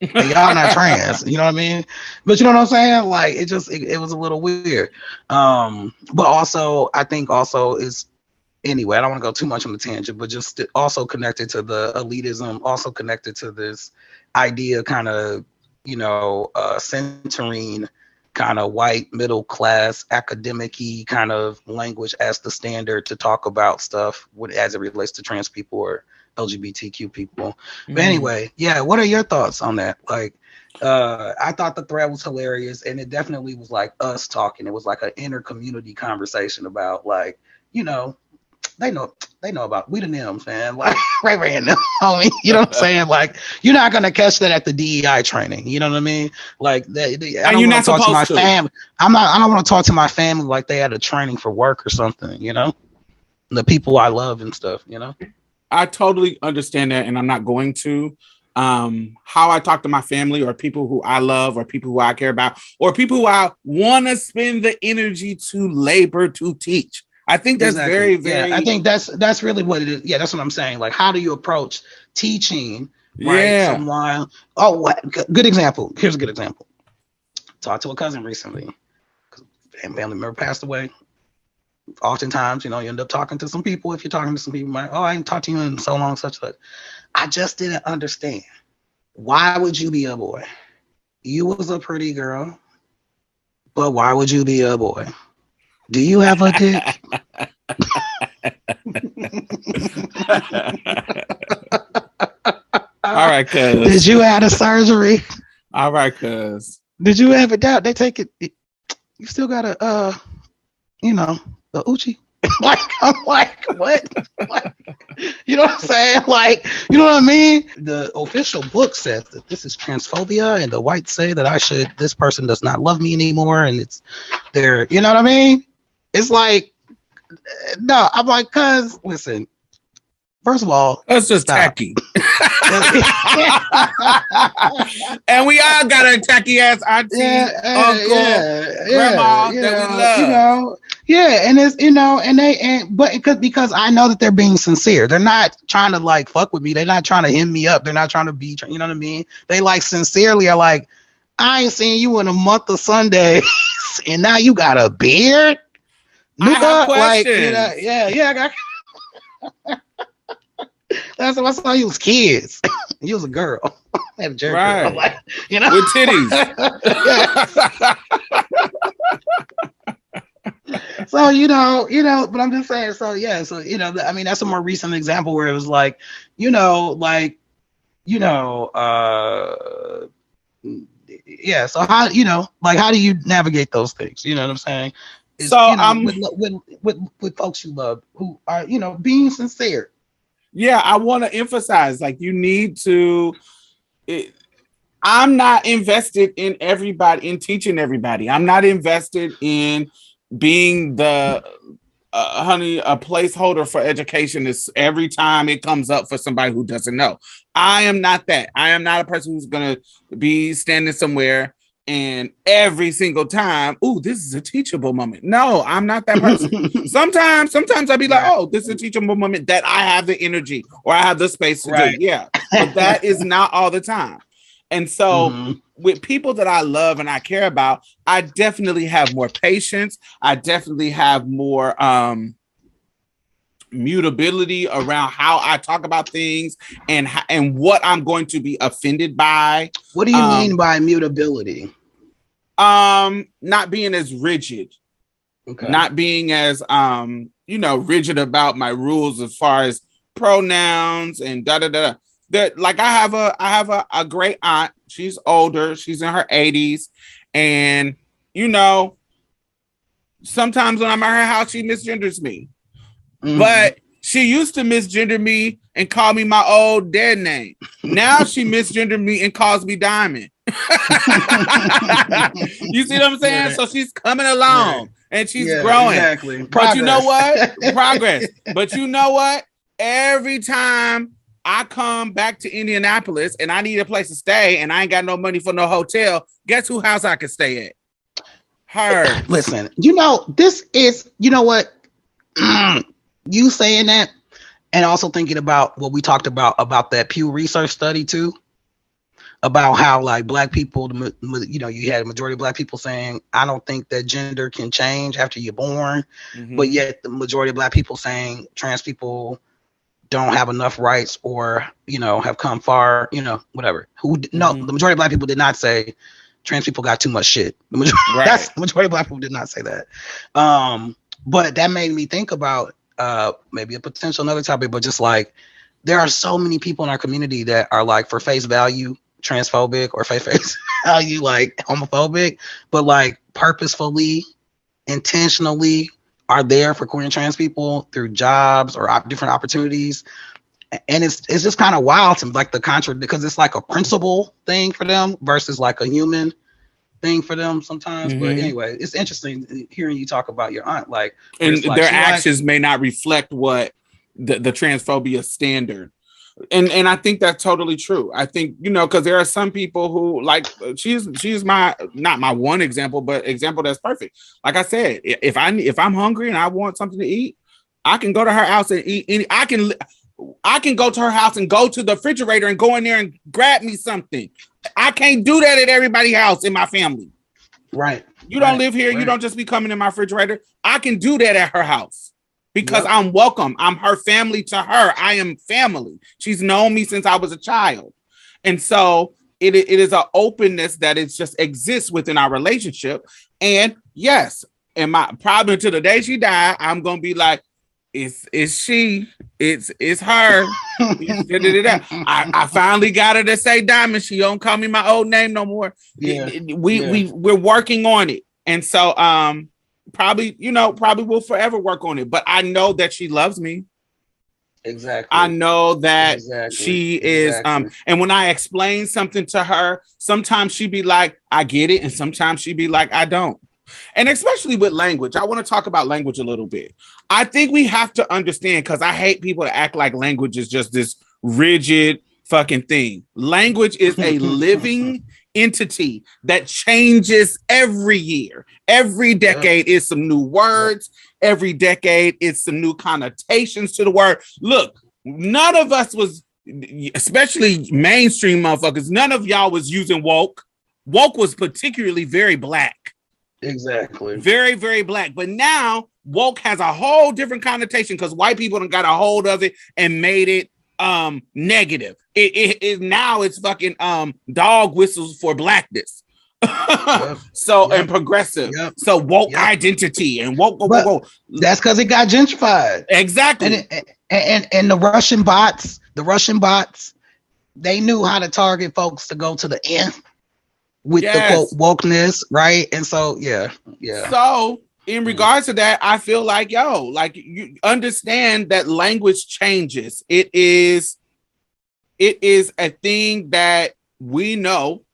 C: And y'all not trans, you know what I mean? But you know what I'm saying? Like it just it, it was a little weird. Um, but also I think also is anyway, I don't want to go too much on the tangent, but just also connected to the elitism, also connected to this idea kind of you know, uh, centering kind of white middle class academic kind of language as the standard to talk about stuff with, as it relates to trans people or LGBTQ people.
A: Mm-hmm.
C: But anyway, yeah, what are your thoughts on that? Like, uh, I thought the thread was hilarious, and it definitely was like us talking. It was like an inner community conversation about like, you know, they know they know about we the Nims, man. Like Ray Ray and them, homie. You know what I'm saying? Like you're not gonna catch that at the DEI training. You know what I mean? Like that. they- I
A: And
C: don't
A: you're not
C: talk to my
A: to.
C: family. I'm not. I don't want to talk to my family like they had a training for work or something. You know, the people I love and stuff. You know.
A: I totally understand that, and I'm not going to. Um, how I talk to my family or people who I love or people who I care about or people who I want to spend the energy to labor to teach. I think that's
C: Exactly.
A: very, very.
C: Yeah, I think that's that's really what it is. Yeah, that's what I'm saying. Like, how do you approach teaching? Right.
A: yeah.
C: Someone. Oh, what? Good, example. Here's a good example. Talked to a cousin recently. Family member passed away. Oftentimes, you know, you end up talking to some people. If you're talking to some people, like, oh, I ain't talked to you in so long, such such. I just didn't understand. Why would you be a boy? You was a pretty girl, but why would you be a boy? Do you have a dick?
A: All All right, cuz.
C: Did you have a surgery?
A: All right, cuz.
C: Did you have it down? They take it. You still got a, uh, you know, the Uchi. like I'm like, what? Like, you know what I'm saying? Like, you know what I mean? The official book says that this is transphobia, and the whites say that I should. This person does not love me anymore, and it's they're. You know what I mean? It's like, no. I'm like, cuz listen. First of all,
A: That's just
C: Stop.
A: tacky. and we all got a tacky ass auntie,
C: yeah,
A: uncle.
C: yeah,
A: grandma
C: yeah,
A: that we love.
C: You know, yeah, and it's you know, and they and but because because I know that they're being sincere. They're not trying to like fuck with me. They're not trying to hem me up. They're not trying to be. You know what I mean? They like sincerely are like, I ain't seen you in a month of Sundays, and now you got a beard.
A: I have
C: like, you know, yeah, yeah, I got. That's why I saw you was kids. you was a girl. had a jerk.
A: Right.
C: Like, you know,
A: With titties.
C: yeah. so you know, you know, but I'm just saying. So yeah, so you know, I mean, that's a more recent example where it was like, you know, like, you know, uh, yeah. So how, you know, like, how do you navigate those things? You know what I'm saying? It's,
A: So,
C: you know,
A: um,
C: with, with with with folks you love who are, you know, being sincere.
A: yeah, I want to emphasize like you need to. It, I'm not invested in everybody in teaching everybody. I'm not invested in being the uh, honey a placeholder for education is every time it comes up for somebody who doesn't know. I am not that. I am not a person who's gonna be standing somewhere and every single time, oh, this is a teachable moment. No, I'm not that person. sometimes, sometimes I'll be like, oh, this is a teachable moment that I have the energy or I have the space to
C: Right.
A: do. Yeah. But that is not all the time. And so
C: Mhm.
A: with people that I love and I care about, I definitely have more patience. I definitely have more um mutability around how I talk about things and and what I'm going to be offended by.
C: what do you
A: um,
C: mean by mutability?
A: Um not being as rigid,
C: Okay.
A: not being as um you know rigid about my rules as far as pronouns and da da da. That like I have a I have a, a great aunt. She's older. She's in her 80s, and you know, sometimes when I'm at her house, she misgenders me.
C: Mhm.
A: But she used to misgender me and call me my old dead name. Now she misgendered me and calls me Diamond. you see what I'm saying?
C: Right.
A: So she's coming along
C: Right.
A: and she's
C: Yeah,
A: growing.
C: Exactly.
A: But you know what? Progress. But you know what? Every time I come back to Indianapolis and I need a place to stay and I ain't got no money for no hotel, guess who house I can stay at? Her.
C: Listen, you know, this is, you know what? you saying that, and also thinking about what we talked about about that Pew Research study too, about how like black people, the ma- ma- you know, you had a majority of black people saying, I don't think that gender can change after you're born,
A: Mhm.
C: but yet the majority of black people saying trans people don't have enough rights or you know have come far you know whatever who d no the majority of black people did not say trans people got too much shit the majority,
A: Right.
C: that's the majority of black people did not say that um but that made me think about uh maybe a potential another topic but just like there are so many people in our community that are like for face value transphobic or face face value like homophobic but like purposefully intentionally are there for queer and trans people through jobs or op- different opportunities. And it's it's just kind of wild to like the contra because it's like a principle thing for them versus like a human thing for them sometimes but
A: Mhm.
C: anyway it's interesting hearing you talk about your aunt like
A: and
C: like
A: their
C: she like-
A: actions may not reflect what the, the transphobia standard. And and i think that's totally true. I think you know because there are some people who like she's she's my not my one example but example that's perfect. Like i said if i if i'm hungry and i want something to eat i can go to her house and eat any i can i can go to her house and go to the refrigerator and go in there and grab me something i can't do that at everybody's house in my family
C: right
A: you don't
C: Right,
A: live here. You don't just be coming in my refrigerator. I can do that at her house because I'm welcome. I'm her family to her. I am family. She's known me since I was a child. And so it, it is an openness that it just exists within our relationship. And yes, and my probably to the day she died, I'm gonna be like, it's it's she. It's it's her. I, I finally got her to say diamond. She don't call me my old name no more.
C: Yeah,
A: It- it- we
C: yeah.
A: we we're working on it, and so um probably you know probably will forever work on it. But I know that she loves me.
E: Exactly.
A: I know that
E: Exactly.
A: she is um and when I explain something to her, sometimes she'd be like, I get it, and sometimes she'd be like, I don't. And especially with language, I want to talk about language a little bit. I think we have to understand because I hate people to act like language is just this rigid fucking thing. Language is a living entity that changes every year. Every decade is some new words. Every decade is some new connotations to the word. Look, none of us was, especially mainstream motherfuckers, none of y'all was using woke. Woke was particularly very black
E: Exactly.
A: very very black but now woke has a whole different connotation because white people done got a hold of it and made it um negative it, it, it now it's fucking um dog whistles for blackness
E: Yep.
A: so
C: Yep.
A: and progressive
C: Yep.
A: so woke identity and woke, woke, woke, woke.
C: That's because it got gentrified.
A: exactly
C: And, and and and the Russian bots, the Russian bots, they knew how to target folks to go to the end with
A: Yes.
C: the quote wokeness, right? And so yeah, yeah.
A: So, in
E: Mm.
A: regards to that, I feel like yo, like you understand that language changes. It is, it is a thing that we know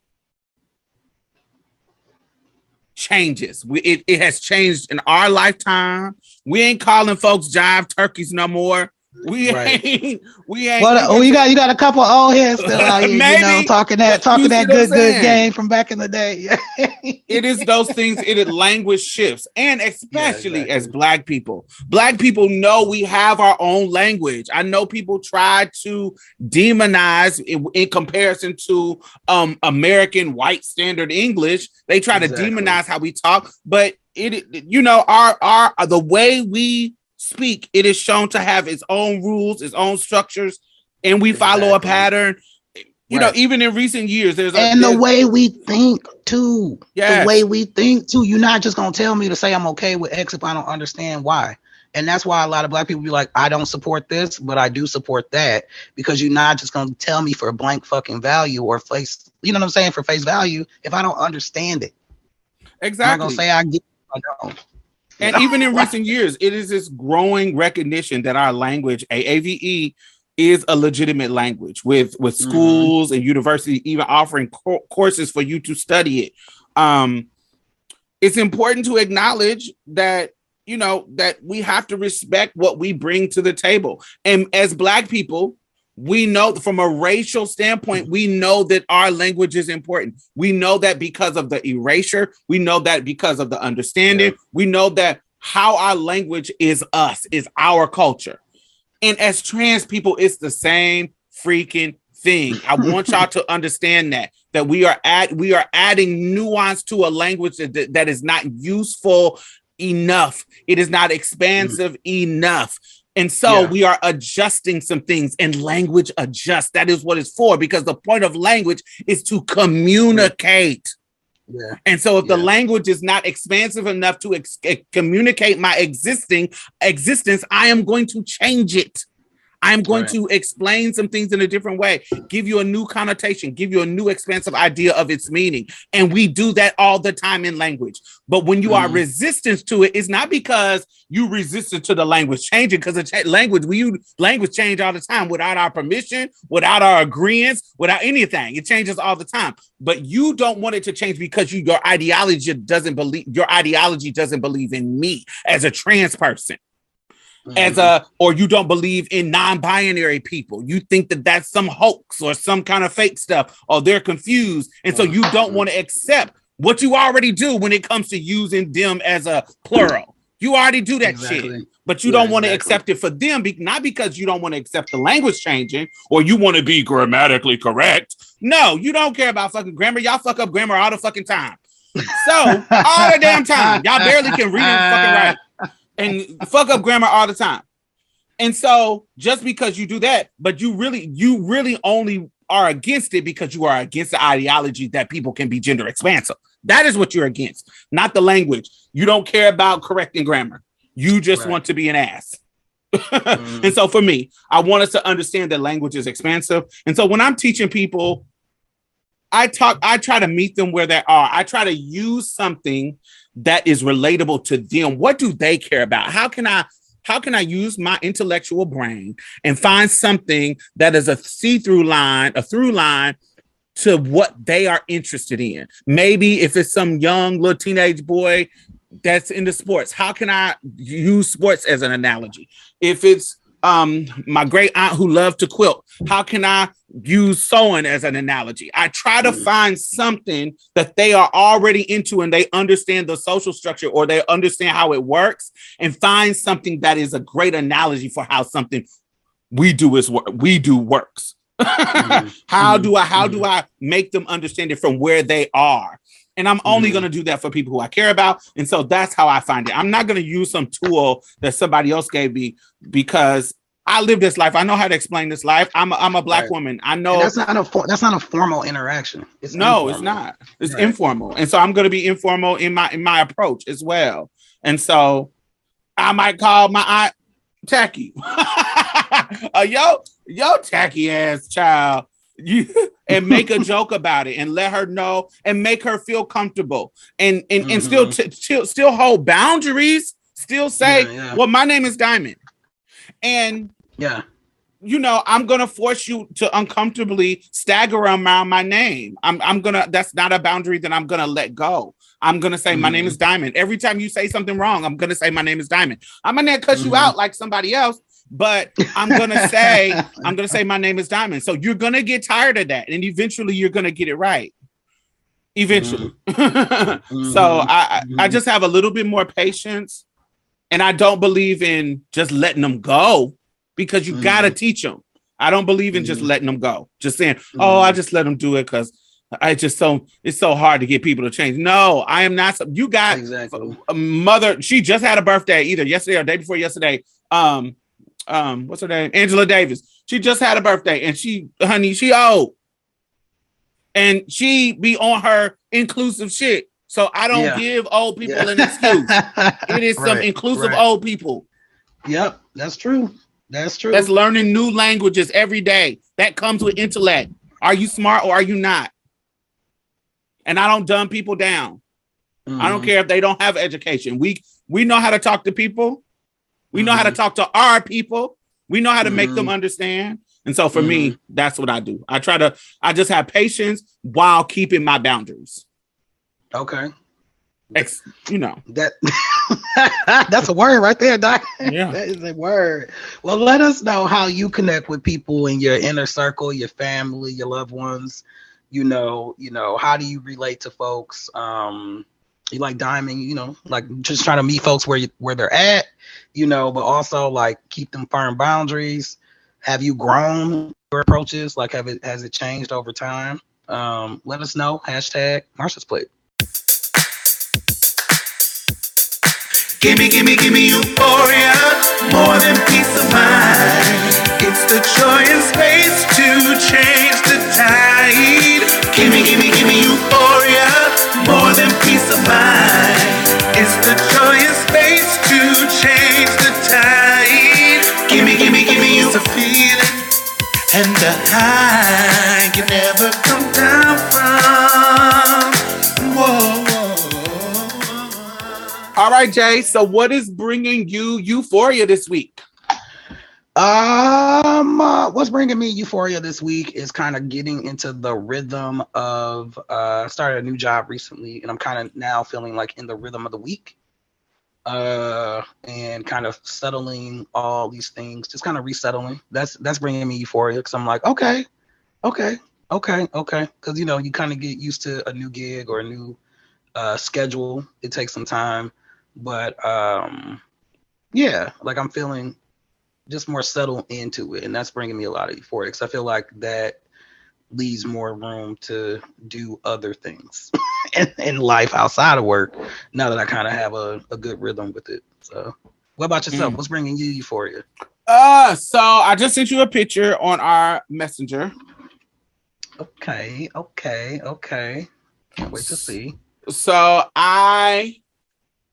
A: changes. We it, it has changed in our lifetime. We ain't calling folks jive turkeys no more. We
C: Right.
A: ain't. We ain't.
C: Well, oh, you got you got a couple old heads still out here, you know, talking that talking that
A: see what I'm
C: good good game from back in the day.
A: it is those things it is language shifts and especially
E: exactly.
A: as black people black people know we have our own language i know people try to demonize in, in comparison to um american white standard english they try to demonize how we talk but it- you know our our the way we speak it is shown to have its own rules its own structures and we follow a pattern you know even in recent years there's a
C: and the
A: there's-
C: way we think too.
A: Yes.
C: The way we think too. You're not just gonna tell me to say I'm okay with X if I don't understand why. And that's why a lot of black people be like, I don't support this, but I do support that because you're not just gonna tell me for a blank fucking value or face, you know what I'm saying, for face value if I don't understand it. Exactly. I'm
A: exactly
C: not gonna say I get. I don't.
A: And even in recent years, it is this growing recognition that our language, AAVE, is a legitimate language with with
C: Mhm.
A: schools and universities even offering co- courses for you to study it. Um, it's important to acknowledge that you know that we have to respect what we bring to the table, and as Black people. We know from a racial standpoint, we know that our language is important. We know that because of the erasure, we know that because of the understanding, we know that how our language is us, is our culture. And as trans people, it's the same freaking thing. I want y'all to understand that that we are at we are adding nuance to a language that, that is not useful enough. It is not expansive mm. enough. And so
C: Yeah.
A: we are adjusting some things and language adjust. That is what it's for because the point of language is to communicate.
C: Yeah.
A: And so if the language is not expansive enough to ex- eh, communicate my existing existence, I am going to change it. I'm going
C: Right.
A: to explain some things in a different way, give you a new connotation, give you a new expansive idea of its meaning. And we do that all the time in language. But when you are
C: Mhm.
A: resistant to it, it's not because you resistant to the language changing, because the cha- language, we use language change all the time without our permission, without our agreement, without anything. It changes all the time. But you don't want it to change because you your ideology doesn't believe your ideology doesn't believe in me as a trans person Mm-hmm. as a or you don't believe in non-binary people. You think that that's some hoax or some kind of fake stuff or they're confused. And so you don't want to accept what you already do when it comes to using them as a plural. You already do that shit but you
C: Yeah,
A: don't want to
C: exactly.
A: accept it for them be- not because you don't want to accept the language changing or you want to be grammatically correct. No you don't care about fucking grammar. Y'all fuck up grammar all the fucking time. So all the damn time. Y'all barely can read and fucking write and fuck up grammar all the time. And so just because you do that, but you really, you really only are against it because you are against the ideology that people can be gender expansive. That is what you're against, not the language. You don't care about correcting grammar. You just
C: Right.
A: want to be an ass.
C: Mhm.
A: and so for me, I want us to understand that language is expansive. And so when I'm teaching people, I talk, I try to meet them where they are. I try to use something that is relatable to them. What do they care about? How can I how can I use my intellectual brain and find something that is a see-through line, a through line to what they are interested in? Maybe if it's some young little teenage boy that's into sports, how can I use sports as an analogy? If it's um my great aunt who loved to quilt, how can I use sewing as an analogy? I try to mm. find something that they are already into and they understand the social structure or they understand how it works and find something that is a great analogy for how something we do is work we do works. Mm-hmm. how do mm-hmm. I how do mm-hmm. I make them understand it from where they are? And I'm only
C: Mhm.
A: going to do that for people who I care about. And so that's how I find it. I'm not going to use some tool that somebody else gave me because I live this life. I know how to explain this life. I'm a, I'm a black
C: Right.
A: woman. I
C: And
A: know
C: that's not a for, that's not a formal interaction. It's
A: no, it's not. It's
C: Right.
A: informal, and so I'm going to be informal in my in my approach as well. And so I might call my aunt tacky, uh, yo yo tacky ass child, you and make a joke about it and let her know and make her feel comfortable and and, and still t- still still hold boundaries. Still say,
C: Yeah, yeah.
A: well, my name is Diamond, and
C: Yeah.
A: you know, I'm gonna force you to uncomfortably stagger around my name. I'm I'm gonna that's not a boundary that I'm gonna let go. I'm gonna say my name is Diamond. Every time you say something wrong, I'm gonna say my name is Diamond. I'm gonna cuss you
C: Mhm.
A: out like somebody else, but I'm gonna say I'm gonna say my name is Diamond. So you're gonna get tired of that, and eventually you're gonna get it right. Eventually. so
C: Mhm.
A: I I
C: Mhm.
A: just have a little bit more patience, and I don't believe in just letting them go because you gotta teach them. I don't believe in just
C: Mhm.
A: letting them go. Just saying, oh, I
C: Mhm.
A: just let them do it because I just so it's so hard to get people to change. No, I am not. You got
C: exactly.
A: a mother. She just had a birthday either yesterday or day before yesterday. Um, um, what's her name? Angela Davis. She just had a birthday, and she, honey, she old, and she be on her inclusive shit. So I don't
C: Yeah.
A: give old people
C: Yeah.
A: an excuse. It is some inclusive
C: right.
A: old people
C: Yep, that's true. That's true.
A: that's learning new languages every day. That comes with intellect. Are you smart or are you not? And I don't dumb people down. I don't
C: Mhm.
A: care if they don't have education. We we know how to talk to people. We know how to
C: Mhm.
A: talk to our people. We know how to make them
C: Mhm.
A: understand. And so for me, that's what I do. I try to I just have patience while keeping my boundaries.
C: Okay.
A: Ex, you know.
C: That that's a word right there, Doc.
A: Yeah.
C: that is a word. Well, let us know how you connect with people in your inner circle, your family, your loved ones. You know, you know, how do you relate to folks? Um, you like diamond, you know, like just trying to meet folks where you where they're at, you know, but also like keep them firm boundaries. Have you grown your approaches? Like have it has it changed over time? Um, let us know. Hashtag Marsha's plate.
B: Gimme, gimme, gimme euphoria, more than peace of mind. It's the joy and space to change the tide. Gimme, gimme, gimme euphoria, more than peace of mind. It's the joy and space to change the tide. Gimme, gimme, gimme, it's a feeling and a high you never come down from. Whoa.
A: All right, Jay. So what is bringing you euphoria this week?
C: Uh, Um, uh, what's bringing me euphoria this week is kind of getting into the rhythm of. Uh, I started a new job recently, and I'm kind of now feeling like in the rhythm of the week. Uh, and kind of settling all these things, just kind of resettling. That's that's bringing me euphoria because I'm like, okay, okay, okay, okay, because you know you kind of get used to a new gig or a new uh schedule. It takes some time, but um, yeah, like I'm feeling just more settled into it, and that's bringing me a lot of euphoria. Because I feel like that leaves more room to do other things in, in life outside of work. Now that I kind of have a, a good rhythm with it. So, what about yourself?
A: Mm.
C: What's bringing you euphoria?
A: Uh, so I just sent you a picture on our messenger.
C: Okay, okay, okay. Can't wait to see.
A: So I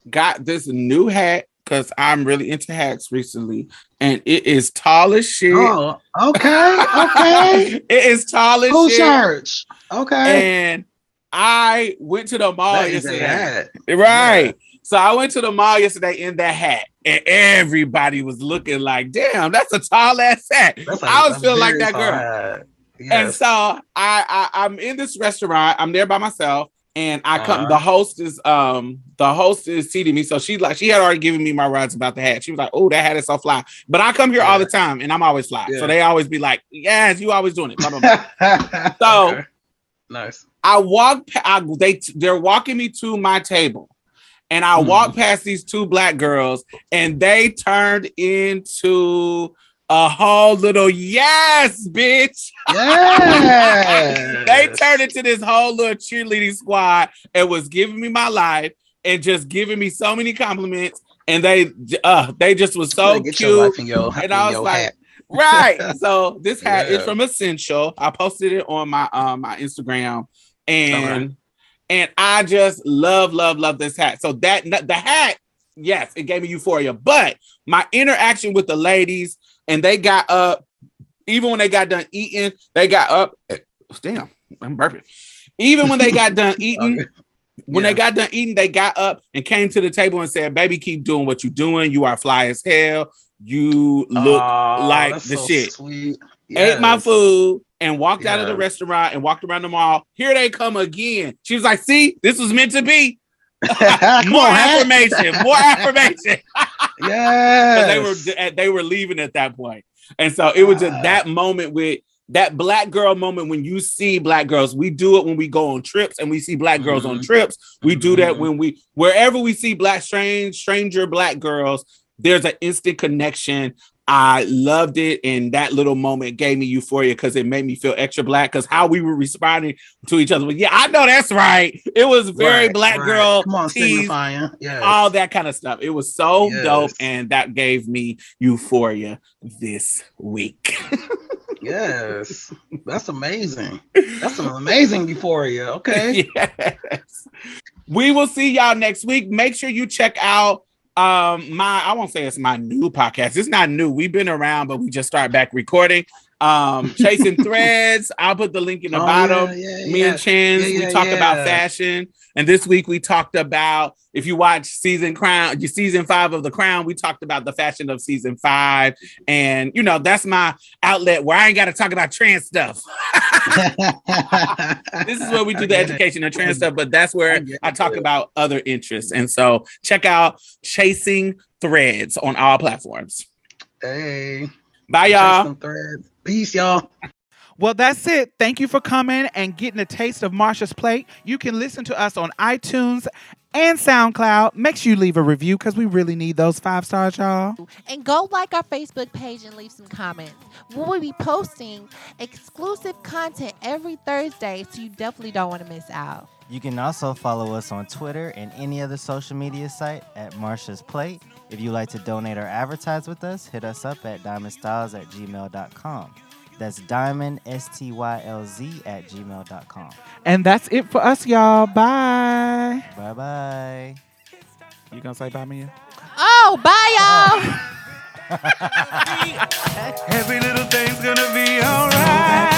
A: got this new hat because I'm really into hats recently, and it is tall as shit.
C: Oh, okay, okay.
A: it is tall as
C: Cool
A: shit.
C: church. Okay.
A: And I went to the mall
C: That
A: yesterday. Right. So I went to the mall yesterday in that hat, and everybody was looking like, "Damn, that's a tall ass hat."
C: That's
A: I was feeling like that girl.
C: hat.
A: And so I, I I'm in this restaurant. I'm there by myself, and I come.
C: Uh-huh.
A: The host is um the host is seating me. So she like she had already given me my rides about the hat. She was like, "Oh, that hat is so fly." But I come here all the time, and I'm always fly.
C: Yeah.
A: So they always be like, "Yes, you always doing it." Blah, blah, blah. So-
C: Okay. nice.
A: I walk. I, they they're walking me to my table, and I
C: Mhm.
A: walk past these two black girls, and they turned into a whole little yes, bitch.
C: Yeah.
A: They turned into this whole little cheerleading squad and was giving me my life and just giving me so many compliments. And they, uh, they just was so
C: your
A: cute.
C: in your,
A: And I was like,
C: hat.
A: right. So this hat is from Essential. I posted it on my um my Instagram, and
C: Okay.
A: and I just love, love, love this hat. So that the hat, yes, it gave me euphoria. But my interaction with the ladies, and they got up, even when they got done eating, they got up. Damn, I'm burping. Even when they got done eating,
C: Okay.
A: when
C: Yeah.
A: they got done eating, they got up and came to the table and said, "Baby, keep doing what you're doing. You are fly as hell. You look
C: Aw,
A: like the
C: so
A: shit.
C: Sweet.
A: ate my food and walked out of the restaurant and walked around the mall. Here they come again. She was like, "See, this was meant to be. More affirmation. More affirmation."
C: Yes.
A: they were they were leaving at that point, and so it was just that moment with that black girl moment when you see black girls. We do it when we go on trips and we see black girls on
C: Mhm.
A: trips. We do that
C: Mhm.
A: when we wherever we see black strange stranger black girls. There's an instant connection. I loved it, and that little moment gave me euphoria because it made me feel extra black. Because how we were responding to each other, was, yeah, I know that's right. It was very
C: Right,
A: black
C: right.
A: girl,
C: Come on,
A: tease,
C: signifying. Yes.
A: all that kind of stuff. It was so
C: Yes.
A: dope, and that gave me euphoria this week.
C: Yes. That's amazing. That's an amazing euphoria. Okay.
A: yes. We will see y'all next week. Make sure you check out um my I won't say it's my new podcast. It's not new. We've been around, but we just started back recording. Um Chasing Threads. I'll put the link in the
C: Oh,
A: bottom.
C: yeah, yeah,
A: Me
C: yeah.
A: and Chance, we talk about fashion. And this week we talked about if you watch season crown, season five of the crown, we talked about the fashion of season five. And you know, that's my outlet where I ain't got to talk about trans stuff. this is where we do the education and trans stuff, but that's where
C: I
A: talk about other interests. And so check out Chasing Threads on all platforms.
C: Hey.
A: Bye, y'all.
C: Them threads. Peace, y'all.
F: Well, that's it. Thank you for coming and getting a taste of Marsha's plate. You can listen to us on iTunes and SoundCloud. Make sure you leave a review because we really need those five stars, y'all.
G: And go like our Facebook page and leave some comments. We will be posting exclusive content every Thursday, so you definitely don't want to miss out.
H: You can also follow us on Twitter and any other social media site at Marsha's Plate. If you'd like to donate or advertise with us, hit us up at diamondstylz at gmail.com. That's diamond, S T Y L Z, at gmail.com.
F: And that's it for us, y'all. Bye.
H: Bye bye.
F: You gonna say bye, Mia?
G: Oh, bye, y'all.
B: Every little thing's gonna be alright.